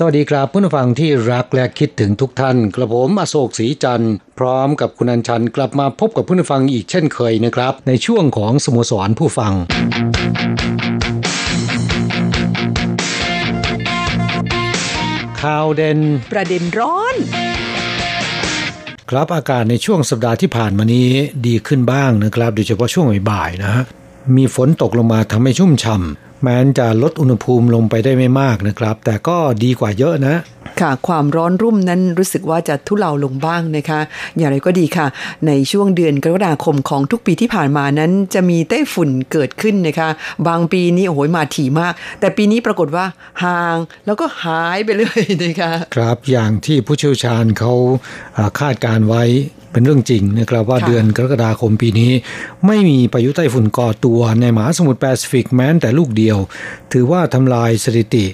สวัสดีครับผู้ฟังที่รักและคิดถึงทุกท่าน กระผมอโศกศรีจันทร์พร้อมกับคุณอัญชันกลับมาพบกับผู้ฟังอีกเช่นเคยนะครับ ในช่วงของสโมสรผู้ฟัง ข่าวเด่นประเด็นร้อน ครับอากาศในช่วงสัปดาห์ที่ผ่านมานี้ดีขึ้นบ้างนะครับ โดยเฉพาะช่วงบ่ายๆนะฮะมีฝนตกลงมาทำให้ชุ่มฉ่ำ แม้นจะลดอุณหภูมิลงไปได้ไม่มากนะครับ แต่ก็ดีกว่าเยอะนะ ค่ะ ความร้อนรุ่มนั้นรู้สึกว่าจะทุเลาลงบ้างนะคะ อย่างไรก็ดีค่ะ ในช่วงเดือนกรกฎาคมของทุกปีที่ผ่านมานั้น จะมีไต้ฝุ่นเกิดขึ้นนะคะ บางปีนี้โอ้โหมาถี่มาก แต่ปีนี้ปรากฏว่าห่างแล้วก็หายไปเลยนะคะ ครับอย่างที่ผู้เชี่ยวชาญเขาอ่าคาดการไว้ เป็นเรื่องจริงนะครับว่าค่ะเดือนกรกฎาคมปีนี้ ไม่มีพายุไต้ฝุ่นก่อตัวในมหาสมุทรแปซิฟิกแม้แต่ลูกเดียว ถือว่าทำลายสถิติ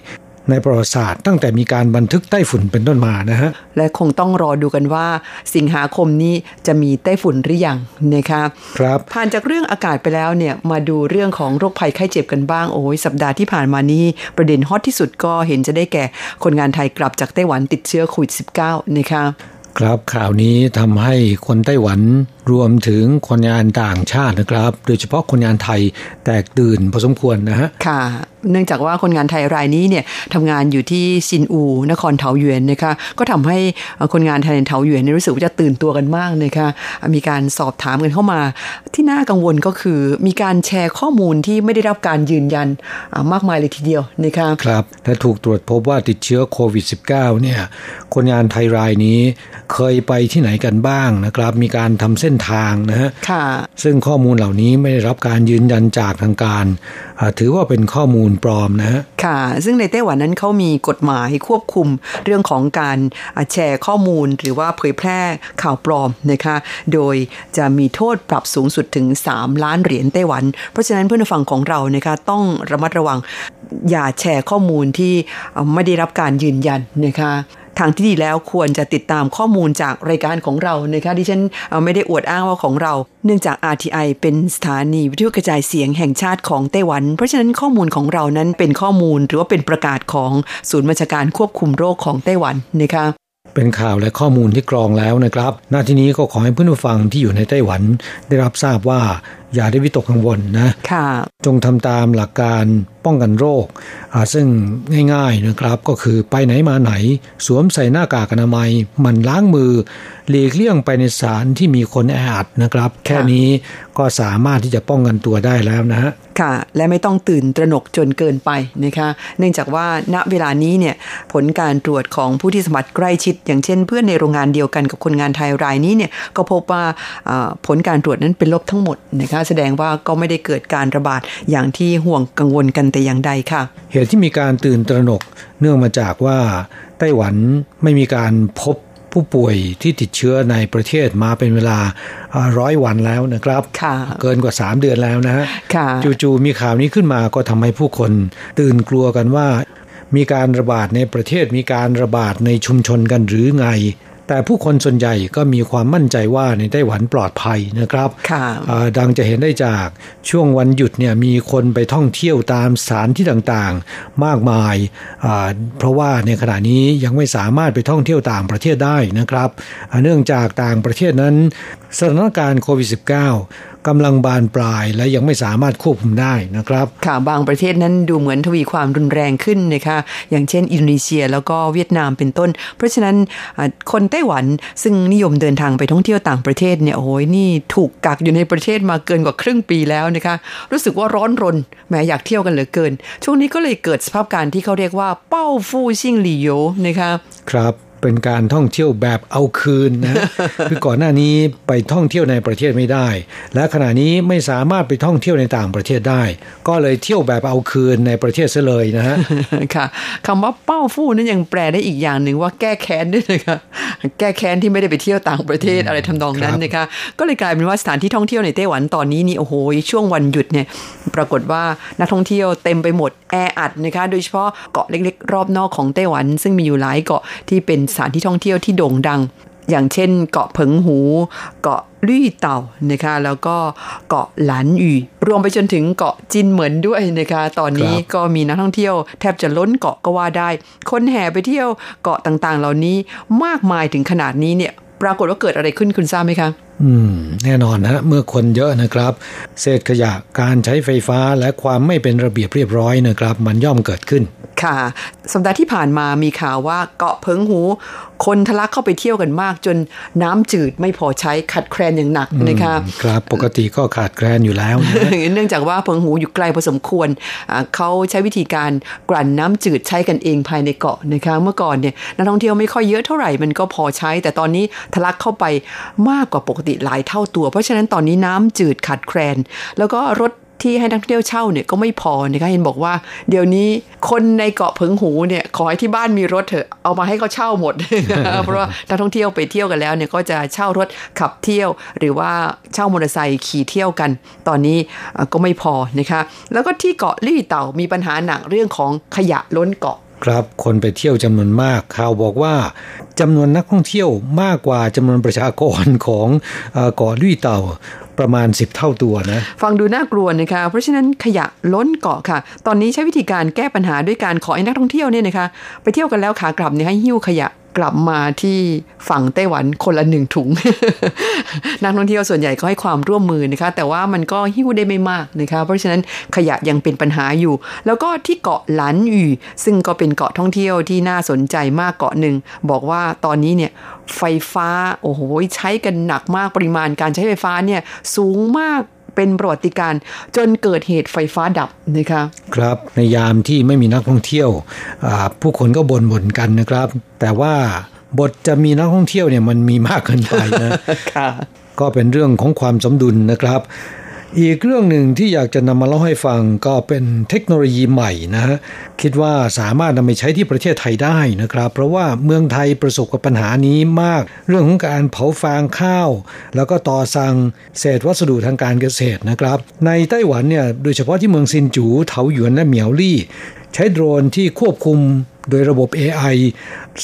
ในประวัติศาสตร์ตั้งแต่มีการบันทึกไต้ฝุ่นเป็นต้นมานะฮะ และคงต้องรอดูกันว่า สิงหาคมนี้จะมีไต้ฝุ่นหรือยังนะคะครับ ผ่านจากเรื่องอากาศไปแล้วเนี่ยมาดูเรื่องของโรคภัยไข้เจ็บกันบ้างโอ้ยสัปดาห์ที่ผ่านมานี้ประเด็นฮอตที่สุดก็เห็นจะได้แก่คนงานไทยกลับจากไต้หวันติดเชื้อโควิด -19 นะคะ ครับข่าวนี้ทำให้คนไต้หวัน รวมถึงคนงานต่างชาตินะครับ โดยเฉพาะคนงานไทยแตกตื่นพอสมควรนะฮะ ค่ะ เนื่องจากว่าคนงานไทยรายนี้เนี่ยทำงานอยู่ที่ซินอู นครเทาหยวนนะคะ ก็ทำให้คนงานไทยในเทาหยวนเนยรู้สึกว่าจะตื่นตัวกันมากนะคะ มีการสอบถามกันเข้ามา ที่น่ากังวลก็คือมีการแชร์ข้อมูลที่ไม่ได้รับการยืนยันอ่ามากมายเลยทีเดียวนะคะครับและถูกตรวจพบว่าติดเชื้อโควิด -19 เนี่ย คนงานไทยรายนี้เคยไปที่ไหนกันบ้างนะครับ มีการทำเส้นทางนะฮะค่ะซึ่งข้อมูลเหล่านี้ไม่ได้รับการยืนยันจากทางการอ่าถือว่าเป็นข้อมูลปลอมนะฮะค่ะ ซึ่งในไต้หวันนั้นเขามีกฎหมายควบคุมเรื่องของการอ่าแชร์ข้อมูล หรือว่าเผยแพร่ข่าวปลอมนะคะโดยจะมีโทษปรับสูงสุดถึง 3 ล้านเหรียญไต้หวัน เพราะฉะนั้นเพื่อนผู้ฟังของเรานะคะต้องระมัดระวังอย่าแชร์ข้อมูลที่อ่าไม่ได้รับการยืนยันนะคะ ทางที่ดีแล้วควรจะติดตามข้อมูลจากรายการของเรานะคะดิฉันไม่ได้อวดอ้างว่าของเรา เนื่องจาก RTI เป็นสถานีวิทยุกระจายเสียงแห่งชาติของไต้หวัน เพราะฉะนั้นข้อมูลของเรานั้นเป็นข้อมูลหรือว่าเป็นประกาศของศูนย์บัญชาการควบคุมโรคของไต้หวันนะคะเป็นข่าวและข้อมูลที่กรองแล้วนะครับ หน้าที่นี้ก็ขอให้เพื่อนผู้ฟังที่อยู่ในไต้หวัน ได้รับทราบว่า อย่าได้วิตกกังวลนะค่ะจงทำตามหลักการป้องกันโรคอ่าซึ่งง่ายๆนะครับก็คือไปไหนมาไหน สวมใส่หน้ากากอนามัยหมันล้างมือ หลีกเลี่ยงไปในสถานที่มีคนแออัดนะครับ แค่นี้ก็สามารถที่จะป้องกันตัวได้แล้วนะฮะค่ะ และไม่ต้องตื่นตระหนกจนเกินไปนะคะ เนื่องจากว่าณเวลานี้เนี่ยผลการตรวจของผู้ที่สัมผัสใกล้ชิด อย่างเช่น เพื่อนในโรงงานเดียวกันกับคนงานไทยรายนี้เนี่ยก็พบว่าอ่าผลการตรวจนั้นเป็นลบทั้งหมดนะคะแสดงว่าก็ไม่ได้เกิดการระบาดอย่างที่ห่วงกังวลกันแต่อย่างใดค่ะ เหตุที่มีการตื่นตระหนกเนื่องมาจากว่าไต้หวันไม่มีการพบผู้ป่วยที่ติดเชื้อในประเทศมาเป็นเวลาร้อยวันแล้วนะครับค่ะเกินกว่า 3 เดือนแล้วนะฮะค่ะจู่ๆมีข่าวนี้ขึ้นมาก็ทำให้ผู้คนตื่นกลัวกันว่า มีการระบาดในประเทศมีการระบาดในชุมชนกันหรือไง แต่ผู้คนส่วนใหญ่ก็มีความมั่นใจว่าในไต้หวันปลอดภัยนะครับค่ะอ่าดังจะเห็นได้จากช่วงวันหยุดเนี่ยมีคนไปท่องเที่ยวตามสถานที่ต่างๆ มากมายอ่าเพราะว่าในขณะนี้ยังไม่สามารถไปท่องเที่ยวต่างประเทศได้นะครับอ่าเนื่องจากต่างประเทศนั้นสถานการณ์โควิด -19 กำลังบานปลายและยังไม่สามารถควบคุมได้นะครับค่ะบางประเทศนั้นดูเหมือนทวีความรุนแรงขึ้นนะคะอย่างเช่น อินโดนีเซียแล้วก็เวียดนามเป็นต้น เพราะฉะนั้นคนไต้หวันซึ่งนิยมเดินทางไปท่องเที่ยวต่างประเทศเนี่ยโอ้ยนี่ถูกกักอยู่ในประเทศมาเกินกว่าครึ่งปีแล้วนะคะรู้สึกว่าร้อนรนแม้อยากเที่ยวกันเหลือเกิน ช่วงนี้ก็เลยเกิดสภาพการที่เขาเรียกว่าเป้าฟู่ซิ่งหลี่โยนะคะครับ เป็นการท่องเที่ยวแบบเอาคืนนะคือก่อนหน้านี้ไปท่องเที่ยวในประเทศไม่ได้ และขณะนี้ไม่สามารถไปท่องเที่ยวในต่างประเทศได้ ก็เลยเที่ยวแบบเอาคืนในประเทศซะเลยนะฮะค่ะคำว่าเป้าฟู่นั้นยังแปลได้อีกอย่างหนึ่งว่าแก้แค้นด้วยนะคะแก้แค้นที่ไม่ได้ไปเที่ยวต่างประเทศอะไรทำนองนั้นนะคะก็เลยกลายเป็นว่าสถานที่ท่องเที่ยวในไต้หวันตอนนี้นี่โอ้โหช่วงวันหยุดเนี่ยปรากฏว่านักท่องเที่ยวเต็มไปหมดแออัดนะคะโดยเฉพาะเกาะเล็กๆ รอบนอกของไต้หวัน ซึ่งมีอยู่หลายเกาะที่เป็นสถานที่ท่องเที่ยวที่โด่งดัง อย่างเช่น เกาะเผิงหู เกาะลี่เต่านะคะแล้วก็เกาะหลานอีรวมไปจนถึงเกาะจินเหมือนด้วยนะคะตอนนี้ก็มีนักท่องเที่ยวแทบจะล้นเกาะก็ว่าได้ คนแห่ไปเที่ยวเกาะต่างๆ เหล่านี้มากมายถึงขนาดนี้เนี่ยปรากฏว่าเกิดอะไรขึ้นคุณทราบไหมคะอืม แน่นอนนะเมื่อคนเยอะนะครับ เศษขยะการใช้ไฟฟ้าและความไม่เป็นระเบียบเรียบร้อยนะครับ มันย่อมเกิดขึ้น ค่ะ สัปดาห์ที่ผ่านมามีข่าวว่าเกาะเพิงหู คนทะลักเข้าไปเที่ยวกันมาก จนน้ำจืดไม่พอใช้ขัดแคลนอย่างหนักนะคะครับปกติก็ขาดแคลนอยู่แล้วเนื่องจากว่าเพิงหูอยู่ไกลพอสมควรเขาใช้วิธีการกลั่นน้ำจืดใช้กันเองภายในเกาะนะคะเมื่อก่อนเนี่ยนักท่องเที่ยวไม่ค่อยเยอะเท่าไหร่มันก็พอใช้ แต่ตอนนี้ทะลักเข้าไปมากกว่าปกติหลายเท่าตัว เพราะฉะนั้นตอนนี้น้ำจืดขาดแคลน แล้วก็รถที่ให้นักท่องเที่ยวเช่าเนี่ยก็ไม่พอนะคะเห็นบอกว่า เดี๋ยวนี้คนในเกาะเพิงหูเนี่ยขอให้ที่บ้านมีรถเถอะเอามาให้เขาเช่าหมด เพราะว่านักท่องเที่ยวไปเที่ยวกันแล้วเนี่ยก็จะเช่ารถขับเที่ยว หรือว่าเช่ามอเตอร์ไซค์ขี่เที่ยวกัน ตอนนี้ก็ไม่พอนะคะแล้วก็ที่เกาะลี่เต่ามีปัญหาหนักเรื่องของขยะล้นเกาะ ครับ คนไปเที่ยวจำนวนมาก ข่าวบอกว่าจำนวนนักท่องเที่ยวมากกว่าจำนวนประชากรของเกาะลุยเต่าประมาณ 10 เท่าตัวนะ ฟังดูน่ากลัวนะคะ เพราะฉะนั้นขยะล้นเกาะค่ะ ตอนนี้ใช้วิธีการแก้ปัญหาด้วยการขอให้นักท่องเที่ยวเนี่ยนะคะ ไปเที่ยวกันแล้วขากลับเนี่ยให้หิ้วขยะ กลับมาที่ฝั่งไต้หวันคนละหนึ่งถุง นักท่องเที่ยวส่วนใหญ่ก็ให้ความร่วมมือนะคะ แต่ว่ามันก็หิ้วได้ไม่มากนะคะ เพราะฉะนั้นขยะยังเป็นปัญหาอยู่ แล้วก็ที่เกาะหลานอยูซึ่งก็เป็นเกาะท่องเที่ยวที่น่าสนใจมากเกาะหนึ่งบอกว่าตอนนี้เนี่ยไฟฟ้าโอ้โหใช้กันหนักมากปริมาณการใช้ไฟฟ้าเนี่ยสูงมาก เป็นประวัติการจนเกิดเหตุไฟฟ้าดับนะคะครับในยามที่ไม่มีนักท่องเที่ยว ผู้คนก็บ่นบ่นกันนะครับ แต่ว่าบทจะมีนักท่องเที่ยวเนี่ยมันมีมากเกินไปนะก็เป็นเรื่องของความสมดุลนะครับ อีกเรื่องหนึ่งที่อยากจะนำมาเล่าให้ฟังก็เป็นเทคโนโลยีใหม่นะฮะคิดว่าสามารถนำไปใช้ที่ประเทศไทยได้นะครับ เพราะว่าเมืองไทยประสบกับปัญหานี้มาก เรื่องของการเผาฟางข้าว แล้วก็ต่อสั่งเศษวัสดุทางการเกษตรนะครับ ในไต้หวันเนี่ยโดยเฉพาะที่เมืองซินจูเถาหยวนและเหมียวลี่ ใช้โดรนที่ควบคุม โดยระบบ AI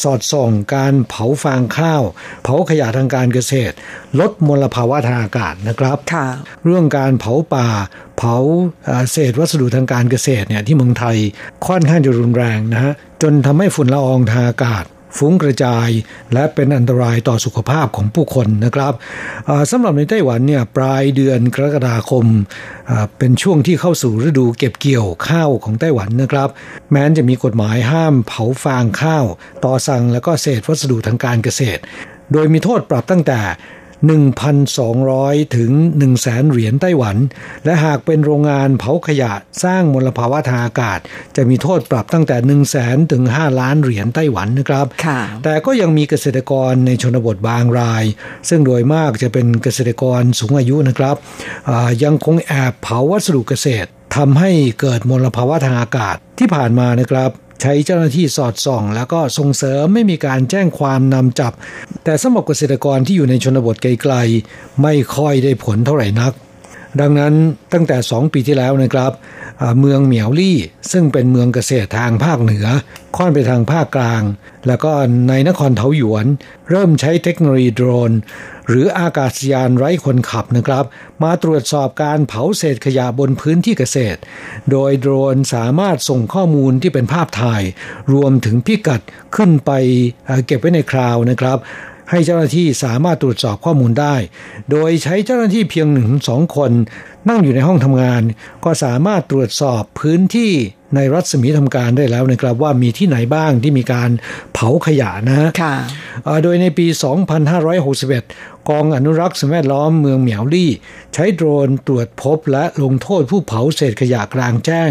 สอดส่องการเผาฟางข้าว เผาขยะทางการเกษตร ลดมลภาวะทางอากาศนะครับเรื่องการเผาป่า เผาเศษวัสดุทางการเกษตรเนี่ยที่เมืองไทยค่อนข้างจะรุนแรงนะฮะจนทำให้ฝุ่นละอองทางอากาศ ฟุ้งกระจาย และเป็นอันตรายต่อสุขภาพของผู้คนนะครับสำหรับในไต้หวันเนี่ยปลายเดือนกรกฎาคม เป็นช่วงที่เข้าสู่ฤดูเก็บเกี่ยวข้าวของไต้หวันนะครับ แม้นจะมีกฎหมายห้ามเผาฟางข้าว ต่อสั่งและก็เศษวัสดุทางการเกษตร โดยมีโทษปรับตั้งแต่ 1,200 ถึง 100,000 เหรียญไต้หวัน และหากเป็นโรงงานเผาขยะสร้างมลภาวะทางอากาศ จะมีโทษปรับตั้งแต่ 1 0 0 0 0 0 ถึง 5 ล้านเหรียญไต้หวันนะครับ แต่ก็ยังมีเกษตรกรในชนบทบางราย ซึ่งโดยมากจะเป็นเกษตรกรสูงอายุนะครับ ยังคงแอบเผาวัสดุเกษตรทำให้เกิดมลภาวะทางอากาศที่ผ่านมานะครับ ใช้เจ้าหน้าที่สอดส่อง แล้วก็ส่งเสริมไม่มีการแจ้งความนำจับ แต่สำหรับเกษตรกรที่อยู่ในชนบทไกลๆไม่ค่อยได้ผลเท่าไหร่นัก ดังนั้นตั้งแต่ 2 ปีที่แล้วนะครับเมืองเหมียวลี่ซึ่งเป็นเมืองเกษตรทางภาคเหนือ ค่อนไปทางภาคกลาง แล้วก็ในนครเทาหยวน เริ่มใช้เทคโนโลยีโดรน หรืออากาศยานไร้คนขับนะครับ มาตรวจสอบการเผาเศษขยะบนพื้นที่เกษตร โดยโดรนสามารถส่งข้อมูลที่เป็นภาพถ่าย รวมถึงพิกัดขึ้นไปเก็บไว้ในคลาวนะครับ ให้เจ้าหน้าที่สามารถตรวจสอบข้อมูลได้ โดยใช้เจ้าหน้าที่เพียงหนึ่งสองคน นั่งอยู่ในห้องทำงาน ก็สามารถตรวจสอบพื้นที่ในรัศมีทำการได้แล้วนะครับว่ามีที่ไหนบ้างที่มีการเผาขยะนะฮะโดยในปี 2561 กองอนุรักษ์สิ่งแวดล้อมเมืองเหมียวลี่ ใช้โดรนตรวจพบและลงโทษผู้เผาเศษขยะกลางแจ้ง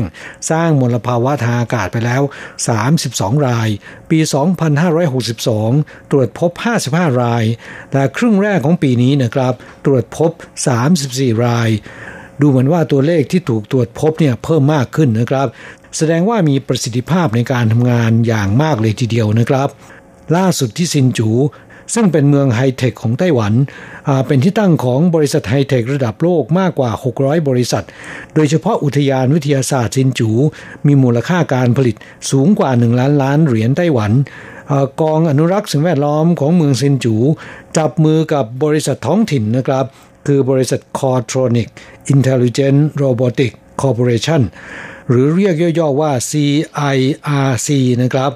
สร้างมลภาวะทางอากาศไปแล้ว 32 ราย ปี 2562 ตรวจพบ 55 รายและครึ่งแรกของปีนี้นะครับ ตรวจพบ 34 ราย ดูเหมือนว่าตัวเลขที่ถูกตรวจพบเนี่ยเพิ่มมากขึ้นนะครับ แสดงว่ามีประสิทธิภาพในการทำงานอย่างมากเลยทีเดียวนะครับล่าสุดที่ซินจู ซึ่งเป็นเมืองไฮเทคของไต้หวันเป็นที่ตั้งของบริษัทไฮเทคระดับโลกมากกว่า 600 บริษัท โดยเฉพาะอุทยานวิทยาศาสตร์ซินจู มีมูลค่าการผลิตสูงกว่า 1 ล้านล้านเหรียญไต้หวันกองอนุรักษ์สิ่งแวดล้อมของเมืองซินจู จับมือกับบริษัทท้องถิ่นนะครับ คือบริษัท c o r t r o n i c Intelligent Robotic Corporation หรือเรียกย่อๆว่า CIRC นะครับ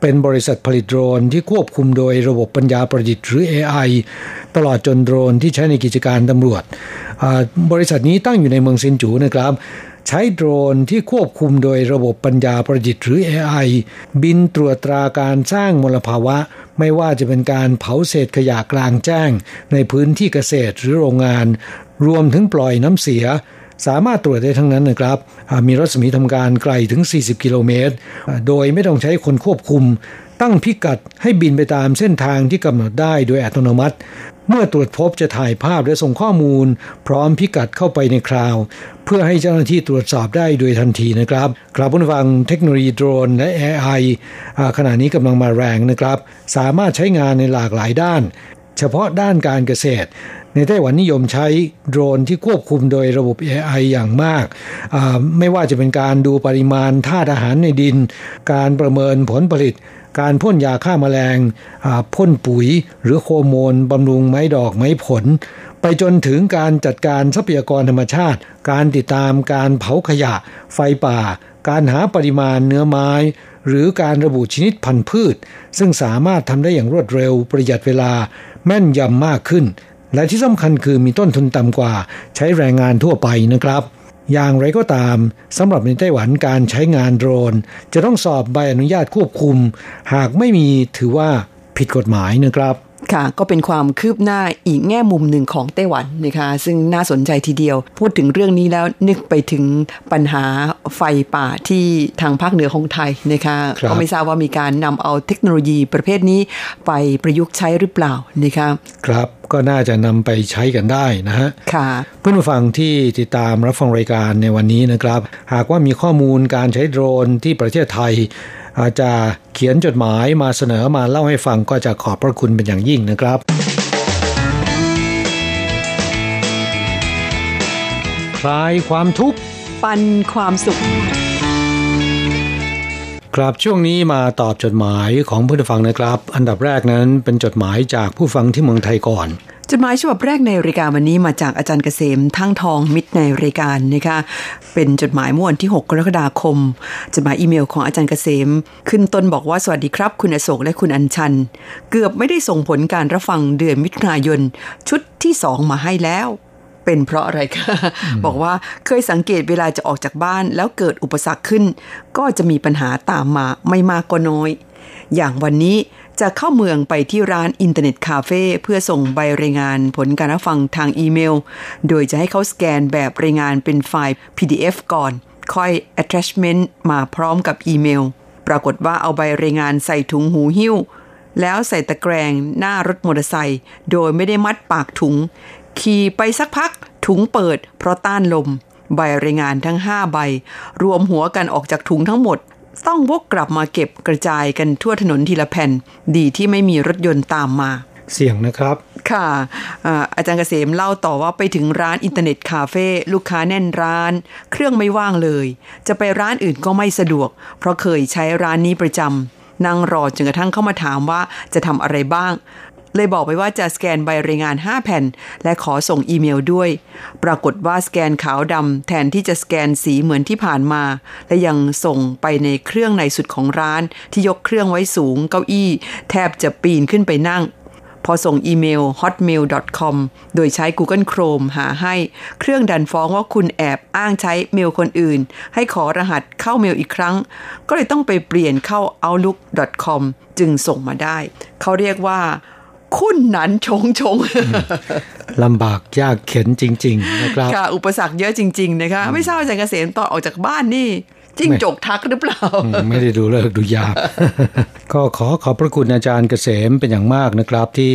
เป็นบริษัทผลิตโดรนที่ควบคุมโดยระบบปัญญาประดิษฐ์หรือ AI ตลอดจนโดรนที่ใช้ในกิจการตำรวจ บริษัทนี้ตั้งอยู่ในเมืองซินจูนะครับ ใช้โดรนที่ควบคุมโดยระบบปัญญาประดิษฐ์หรือ AI บินตรวจตราการสร้างมลภาวะ ไม่ว่าจะเป็นการเผาเศษขยะกลางแจ้ง ในพื้นที่เกษตรหรือโรงงาน รวมถึงปล่อยน้ำเสีย สามารถตรวจได้ทั้งนั้นนะครับมีรัศมีทำการไกลถึง 40 กิโลเมตร โดยไม่ต้องใช้คนควบคุม ตั้งพิกัดให้บินไปตามเส้นทางที่กำหนดได้โดยอัตโนมัติ เมื่อตรวจพบจะถ่ายภาพและส่งข้อมูล พร้อมพิกัดเข้าไปในคลาว เพื่อให้เจ้าหน้าที่ตรวจสอบได้โดยทันทีนะครับกราบผู้ฟังเทคโนโลยีโดรนและ AI ขณะนี้กำลังมาแรงนะครับ สามารถใช้งานในหลากหลายด้าน เฉพาะด้านการเกษตร ในไต้หวันนิยมใช้โดรนที่ควบคุมโดยระบบ AI อย่างมาก ไม่ว่าจะเป็นการดูปริมาณธาตุอาหารในดิน การประเมินผลผลิต การพ่นยาฆ่ามาแมลงพ่นปุ๋ย หรือโฮอร์โมนบำรุงไม้ดอกไม้ผล ไปจนถึงการจัดการทรัพยากรธรรมชาติ การติดตามการเผาขยะ ไฟป่า การหาปริมาณเนื้อไม้ หรือการระบุชนิดพันธุ์พืช ซึ่งสามารถทำได้อย่างรวดเร็วประหยัดเวลาแม่นยำมากขึ้น และที่สำคัญคือมีต้นทุนต่ำกว่า ใช้แรงงานทั่วไปนะครับ อย่างไรก็ตามสำหรับในไต้หวันการใช้งานโดรน จะต้องสอบใบอนุญาตควบคุม หากไม่มีถือว่าผิดกฎหมายนะครับ ค่ะก็เป็นความคืบหน้าอีกแง่มุมหนึ่งของไต้หวันนะคะซึ่งน่าสนใจทีเดียว พูดถึงเรื่องนี้แล้วนึกไปถึงปัญหาไฟป่าที่ทางภาคเหนือของไทยนะคะก็ไม่ทราบว่ามีการนำเอาเทคโนโลยีประเภทนี้ไปประยุกต์ใช้หรือเปล่านะคะครับก็น่าจะนำไปใช้กันได้นะฮะค่ะเพื่อนผู้ฟังที่ติดตามรับฟังรายการในวันนี้นะครับ หากว่ามีข้อมูลการใช้โดรนที่ประเทศไทย อาจจะเขียนจดหมายมาเสนอมาเล่าให้ฟังก็จะขอบพระคุณเป็นอย่างยิ่งนะครับ คลายความทุกข์ปันความสุข ครับช่วงนี้มาตอบจดหมายของผู้ฟังนะครับ อันดับแรกนั้นเป็นจดหมายจากผู้ฟังที่เมืองไทยก่อน จดหมายฉบับแรกในรายการวันนี้มาจากอาจารย์เกษมทั้งทองมิตรในรายการนะคะเป็นจดหมายเมื่อวันที่ 6 กรกฎาคม จดหมายอีเมลของอาจารย์เกษม ขึ้นต้นบอกว่าสวัสดีครับ คุณอโศกและคุณอัญชัน เกือบไม่ได้ส่งผลการรับฟังเดือนมิถุนายน ชุดที่สองมาให้แล้วเป็นเพราะอะไรคะ บอกว่าเคยสังเกตเวลาจะออกจากบ้านแล้วเกิดอุปสรรคขึ้น ก็จะมีปัญหาตามมาไม่มากก็น้อย อย่างวันนี้ จะเข้าเมืองไปที่ร้านอินเทอร์เน็ตคาเฟ่เพื่อส่งใบรายงานผลการรับฟังทางอีเมล โดยจะให้เขาสแกนแบบรายงานเป็นไฟล์ PDF ก่อน ค่อย attachment มาพร้อมกับอีเมล ปรากฏว่าเอาใบรายงานใส่ถุงหูหิ้ว แล้วใส่ตะแกรงหน้ารถมอเตอร์ไซค์โดยไม่ได้มัดปากถุง ขี่ไปสักพักถุงเปิดเพราะต้านลม ใบรายงานทั้ง 5 ใบ รวมหัวกันออกจากถุงทั้งหมด ต้องวกกลับมาเก็บกระจายกันทั่วถนนทีละแผ่น ดีที่ไม่มีรถยนต์ตามมา เสี่ยงนะครับ ค่ะอาจารย์เกษมเล่าต่อว่าไปถึงร้านอินเทอร์เน็ตคาเฟ่ลูกค้าแน่นร้าน เครื่องไม่ว่างเลย จะไปร้านอื่นก็ไม่สะดวก เพราะเคยใช้ร้านนี้ประจำนั่งรอจนกระทั่งเข้ามาถามว่าจะทำอะไรบ้าง เลยบอกไปว่าจะสแกนใบรายงาน 5 แผ่น และขอส่งอีเมลด้วย ปรากฏว่าสแกนขาวดำแทนที่จะสแกนสีเหมือนที่ผ่านมา และยังส่งไปในเครื่องในสุดของร้าน ที่ยกเครื่องไว้สูงเก้าอี้ แทบจะปีนขึ้นไปนั่ง พอส่งอีเมล hotmail.com โดยใช้ Google Chrome หาให้ เครื่องดันฟ้องว่าคุณแอบอ้างใช้เมลคนอื่น ให้ขอรหัสเข้าเมลอีกครั้ง ก็เลยต้องไปเปลี่ยนเข้า outlook.com จึงส่งมาได้ เขาเรียกว่า คุณนั้นชงชงลำบากยากเข็นจริง ๆ นะครับค่ะอุปสรรคเยอะจริง ๆ นะคะ ไม่ทราบอาจารย์เกษมตอนออกจากบ้านนี่จิ้งจกทักหรือเปล่า ไม่ได้ดูเลิกดูยามก็ขอขอบพระคุณอาจารย์เกษมเป็นอย่างมากนะครับ ที่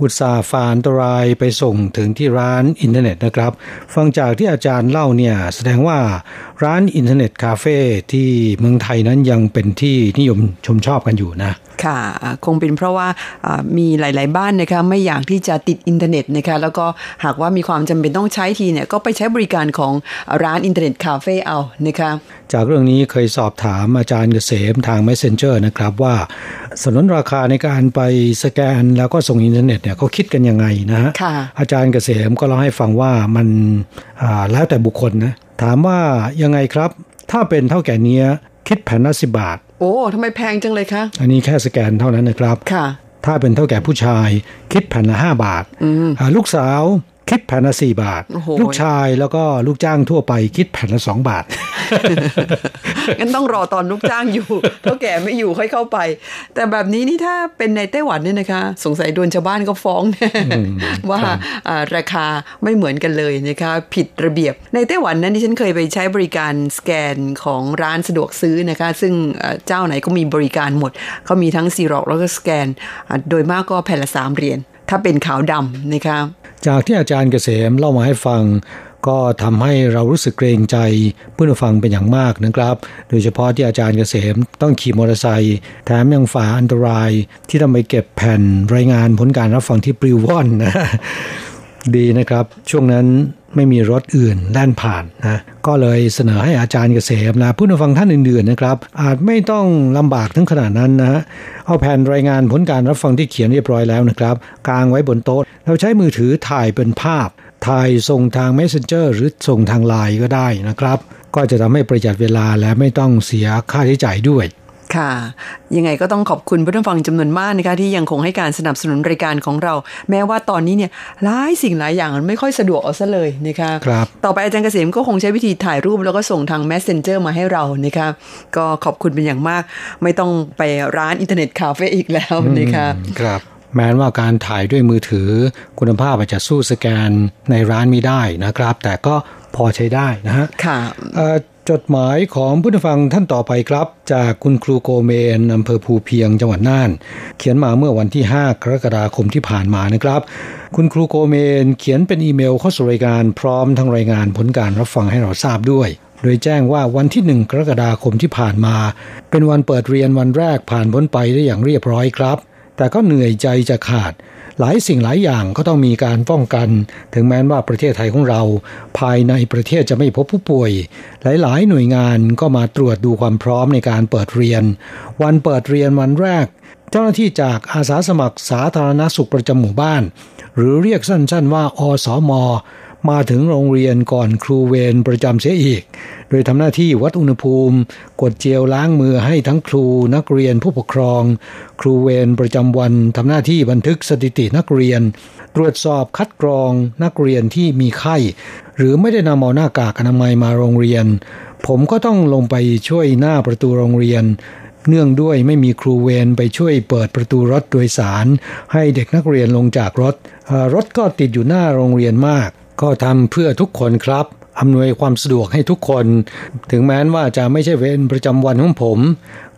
อุตส่าห์ฝ่าอันตรายไปส่งถึงที่ร้านอินเทอร์เน็ตนะครับ ฟังจากที่อาจารย์เล่าเนี่ย แสดงว่า ร้านอินเทอร์เน็ตคาเฟ่ที่เมืองไทยนั้นยังเป็นที่นิยมชมชอบกันอยู่นะค่ะอ่าคงเป็นเพราะว่าอ่ามีหลาย ๆ บ้านนะคะไม่อยากที่จะติดอินเทอร์เน็ตนะคะแล้วก็หากว่ามีความจำเป็นต้องใช้ทีเนี่ยก็ไปใช้บริการของร้านอินเทอร์เน็ตคาเฟ่เอานะคะจากเรื่องนี้เคยสอบถามอาจารย์เกษมทาง Messenger นะครับว่าสนนราคาในการไปสแกนแล้วก็ส่งอินเทอร์เน็ตเนี่ยเขาคิดกันยังไงนะฮะค่ะอาจารย์เกษมก็เล่าให้ฟังว่ามันอ่าแล้วแต่บุคคลนะ ถามว่ายังไงครับ ถ้าเป็นเท่าแก่เนี้ยคิดแผ่นละสิบาท โอ้ทำไมแพงจังเลยคะ อันนี้แค่สแกนเท่านั้นนะครับ ค่ะ ถ้าเป็นเท่าแก่ผู้ชาย คิดแผ่นละห้าบาทอ่าลูกสาว คิดแผ่นละสี่บาทโอ้โหลูกชายแล้วก็ลูกจ้างทั่วไปคิดแผ่นละสองบาทงั้นต้องรอตอนลูกจ้างอยู่เท่าแก่ไม่อยู่ค่อยเข้าไป แต่แบบนี้นี่ถ้าเป็นในไต้หวันเนี่ยนะคะ สงสัยโดนชาวบ้านก็ฟ้องแน่ว่าอ่าราคาไม่เหมือนกันเลยนะคะผิดระเบียบ ในไต้หวันนั้นที่ฉันเคยไปใช้บริการสแกนของร้านสะดวกซื้อนะคะ ซึ่งเอ่อเจ้าไหนก็มีบริการหมดเขามีทั้งซีร็อกแล้วก็สแกนอ่าโดยมากก็แผ่นละสามเหรียญถ้าเป็นขาวดำนะคะ จากที่อาจารย์เกษมเล่ามาให้ฟัง ก็ทำให้เรารู้สึกเกรงใจผู้ฟังเป็นอย่างมากนะครับ โดยเฉพาะที่อาจารย์เกษมต้องขี่มอเตอร์ไซค์แถมยังฝ่าอันตรายที่ต้องไปเก็บแผ่นรายงานผลการรับฟังที่ปลิวว่อนนะ ดีนะครับ ช่วงนั้นไม่มีรถอื่นแล่นผ่านนะก็เลยเสนอให้อาจารย์เกษมและผู้นฟังท่านอื่นๆนะครับ อาจไม่ต้องลำบากถึงขนาดนั้นนะฮะเอาแผ่นรายงานผลการรับฟังที่เขียนเรียบร้อยแล้วนะครับกางไว้บนโต๊ะเราใช้มือถือถ่ายเป็นภาพ ถ่ายส่งทาง Messenger หรือส่งทางไลน์ก็ได้นะครับ ก็จะทำให้ประหยัดเวลาและไม่ต้องเสียค่าใช้จ่ายด้วย ค่ะ ยังไงก็ต้องขอบคุณผู้ฟังจำนวนมากนะคะที่ยังคงให้การสนับสนุนรายการของเรา แม้ว่าตอนนี้เนี่ยหลายสิ่งหลายอย่างมันไม่ค่อยสะดวกเอาซะเลยนะคะครับต่อไปอาจารย์เกษมก็คงใช้วิธีถ่ายรูปแล้วก็ส่งทาง Messenger มาให้เรานะคะก็ขอบคุณเป็นอย่างมาก ไม่ต้องไปร้านอินเทอร์เน็ตคาเฟ่อีกแล้วนะคะครับแม้ว่าการถ่ายด้วยมือถือ คุณภาพอาจจะสู้สแกนในร้านไม่ได้นะครับ แต่ก็พอใช้ได้นะฮะค่ะเอ่อ จดหมายของผู้ฟังท่านต่อไปครับ จากคุณครูโกเมนอำเภอภูเพียงจังหวัดน่าน เขียนมาเมื่อวันที่ 5 กรกฎาคมที่ผ่านมานะครับ คุณครูโกเมนเขียนเป็นอีเมลเข้าสู่รายการพร้อมทั้งรายงานผลการรับฟังให้เราทราบด้วย โดยแจ้งว่าวันที่ 1 กรกฎาคมที่ผ่านมา เป็นวันเปิดเรียนวันแรกผ่านพ้นไปได้อย่างเรียบร้อยครับ แต่ก็เหนื่อยใจจะขาด หลายสิ่งหลายอย่างก็ต้องมีการป้องกัน ถึงแม้ว่าประเทศไทยของเรา ภายในประเทศจะไม่พบผู้ป่วย หลาย ๆ หน่วยงานก็มาตรวจดูความพร้อมในการเปิดเรียน วันเปิดเรียนวันแรก เจ้าหน้าที่จากอาสาสมัครสาธารณสุขประจำหมู่บ้าน หรือเรียกสั้น ๆ ว่าอสม มาถึงโรงเรียนก่อนครูเวรประจำเสียอีก โดยทำหน้าที่วัดอุณหภูมิ กดเจลล้างมือให้ทั้งครูนักเรียนผู้ปกครอง ครูเวรประจำวันทำหน้าที่บันทึกสถิตินักเรียน ตรวจสอบคัดกรองนักเรียนที่มีไข้ หรือไม่ได้นำเอาหน้ากากอนามัยมาโรงเรียน ผมก็ต้องลงไปช่วยหน้าประตูโรงเรียนเนื่องด้วยไม่มีครูเวรไปช่วยเปิดประตูรถโดยสาร ให้เด็กนักเรียนลงจากรถ รถก็ติดอยู่หน้าโรงเรียนมาก ก็ทำเพื่อทุกคนครับอำนวยความสะดวกให้ทุกคน ถึงแม้ว่าจะไม่ใช่เวรประจำวันของผม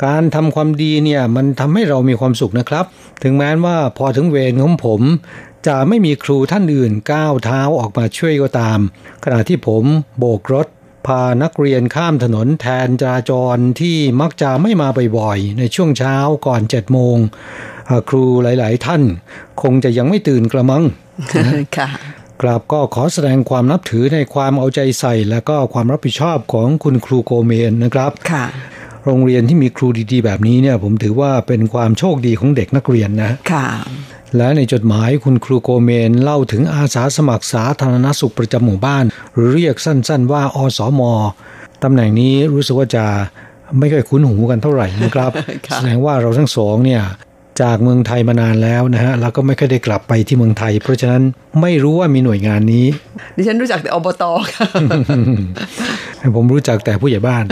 การทำความดีเนี่ยมันทำให้เรามีความสุขนะครับ ถึงแม้ว่าพอถึงเวรของผม จะไม่มีครูท่านอื่นก้าวเท้าออกมาช่วยก็ตาม ขณะที่ผมโบกรถ พานักเรียนข้ามถนนแทนจราจรที่มักจะไม่มาบ่อยๆในช่วงเช้าก่อนเจ็ดโมงครูหลาย ๆ ท่าน คงจะยังไม่ตื่นกระมังค่ะ กราบก็ขอแสดงความนับถือในความเอาใจใส่ และก็ความรับผิดชอบของคุณครูโกเมนนะครับค่ะโรงเรียนที่มีครูดีๆ แบบนี้เนี่ยผมถือว่าเป็นความโชคดีของเด็กนักเรียนนะค่ะและในจดหมายคุณครูโกเมนเล่าถึงอาสาสมัครสาธารณสุขประจำหมู่บ้าน หรือเรียกสั้นๆ ว่าอสมตำแหน่งนี้รู้สึกว่าจะไม่ค่อยคุ้นหูกันเท่าไหร่นะครับค่ะแสดงว่าเราทั้งสองเนี่ย จากเมืองไทยมานานแล้วนะฮะแล้วก็ไม่เคยได้กลับไปที่เมืองไทย เพราะฉะนั้นไม่รู้ว่ามีหน่วยงานนี้ ดิฉันรู้จักแต่อบตค่ะผมรู้จักแต่ผู้ใหญ่บ้าน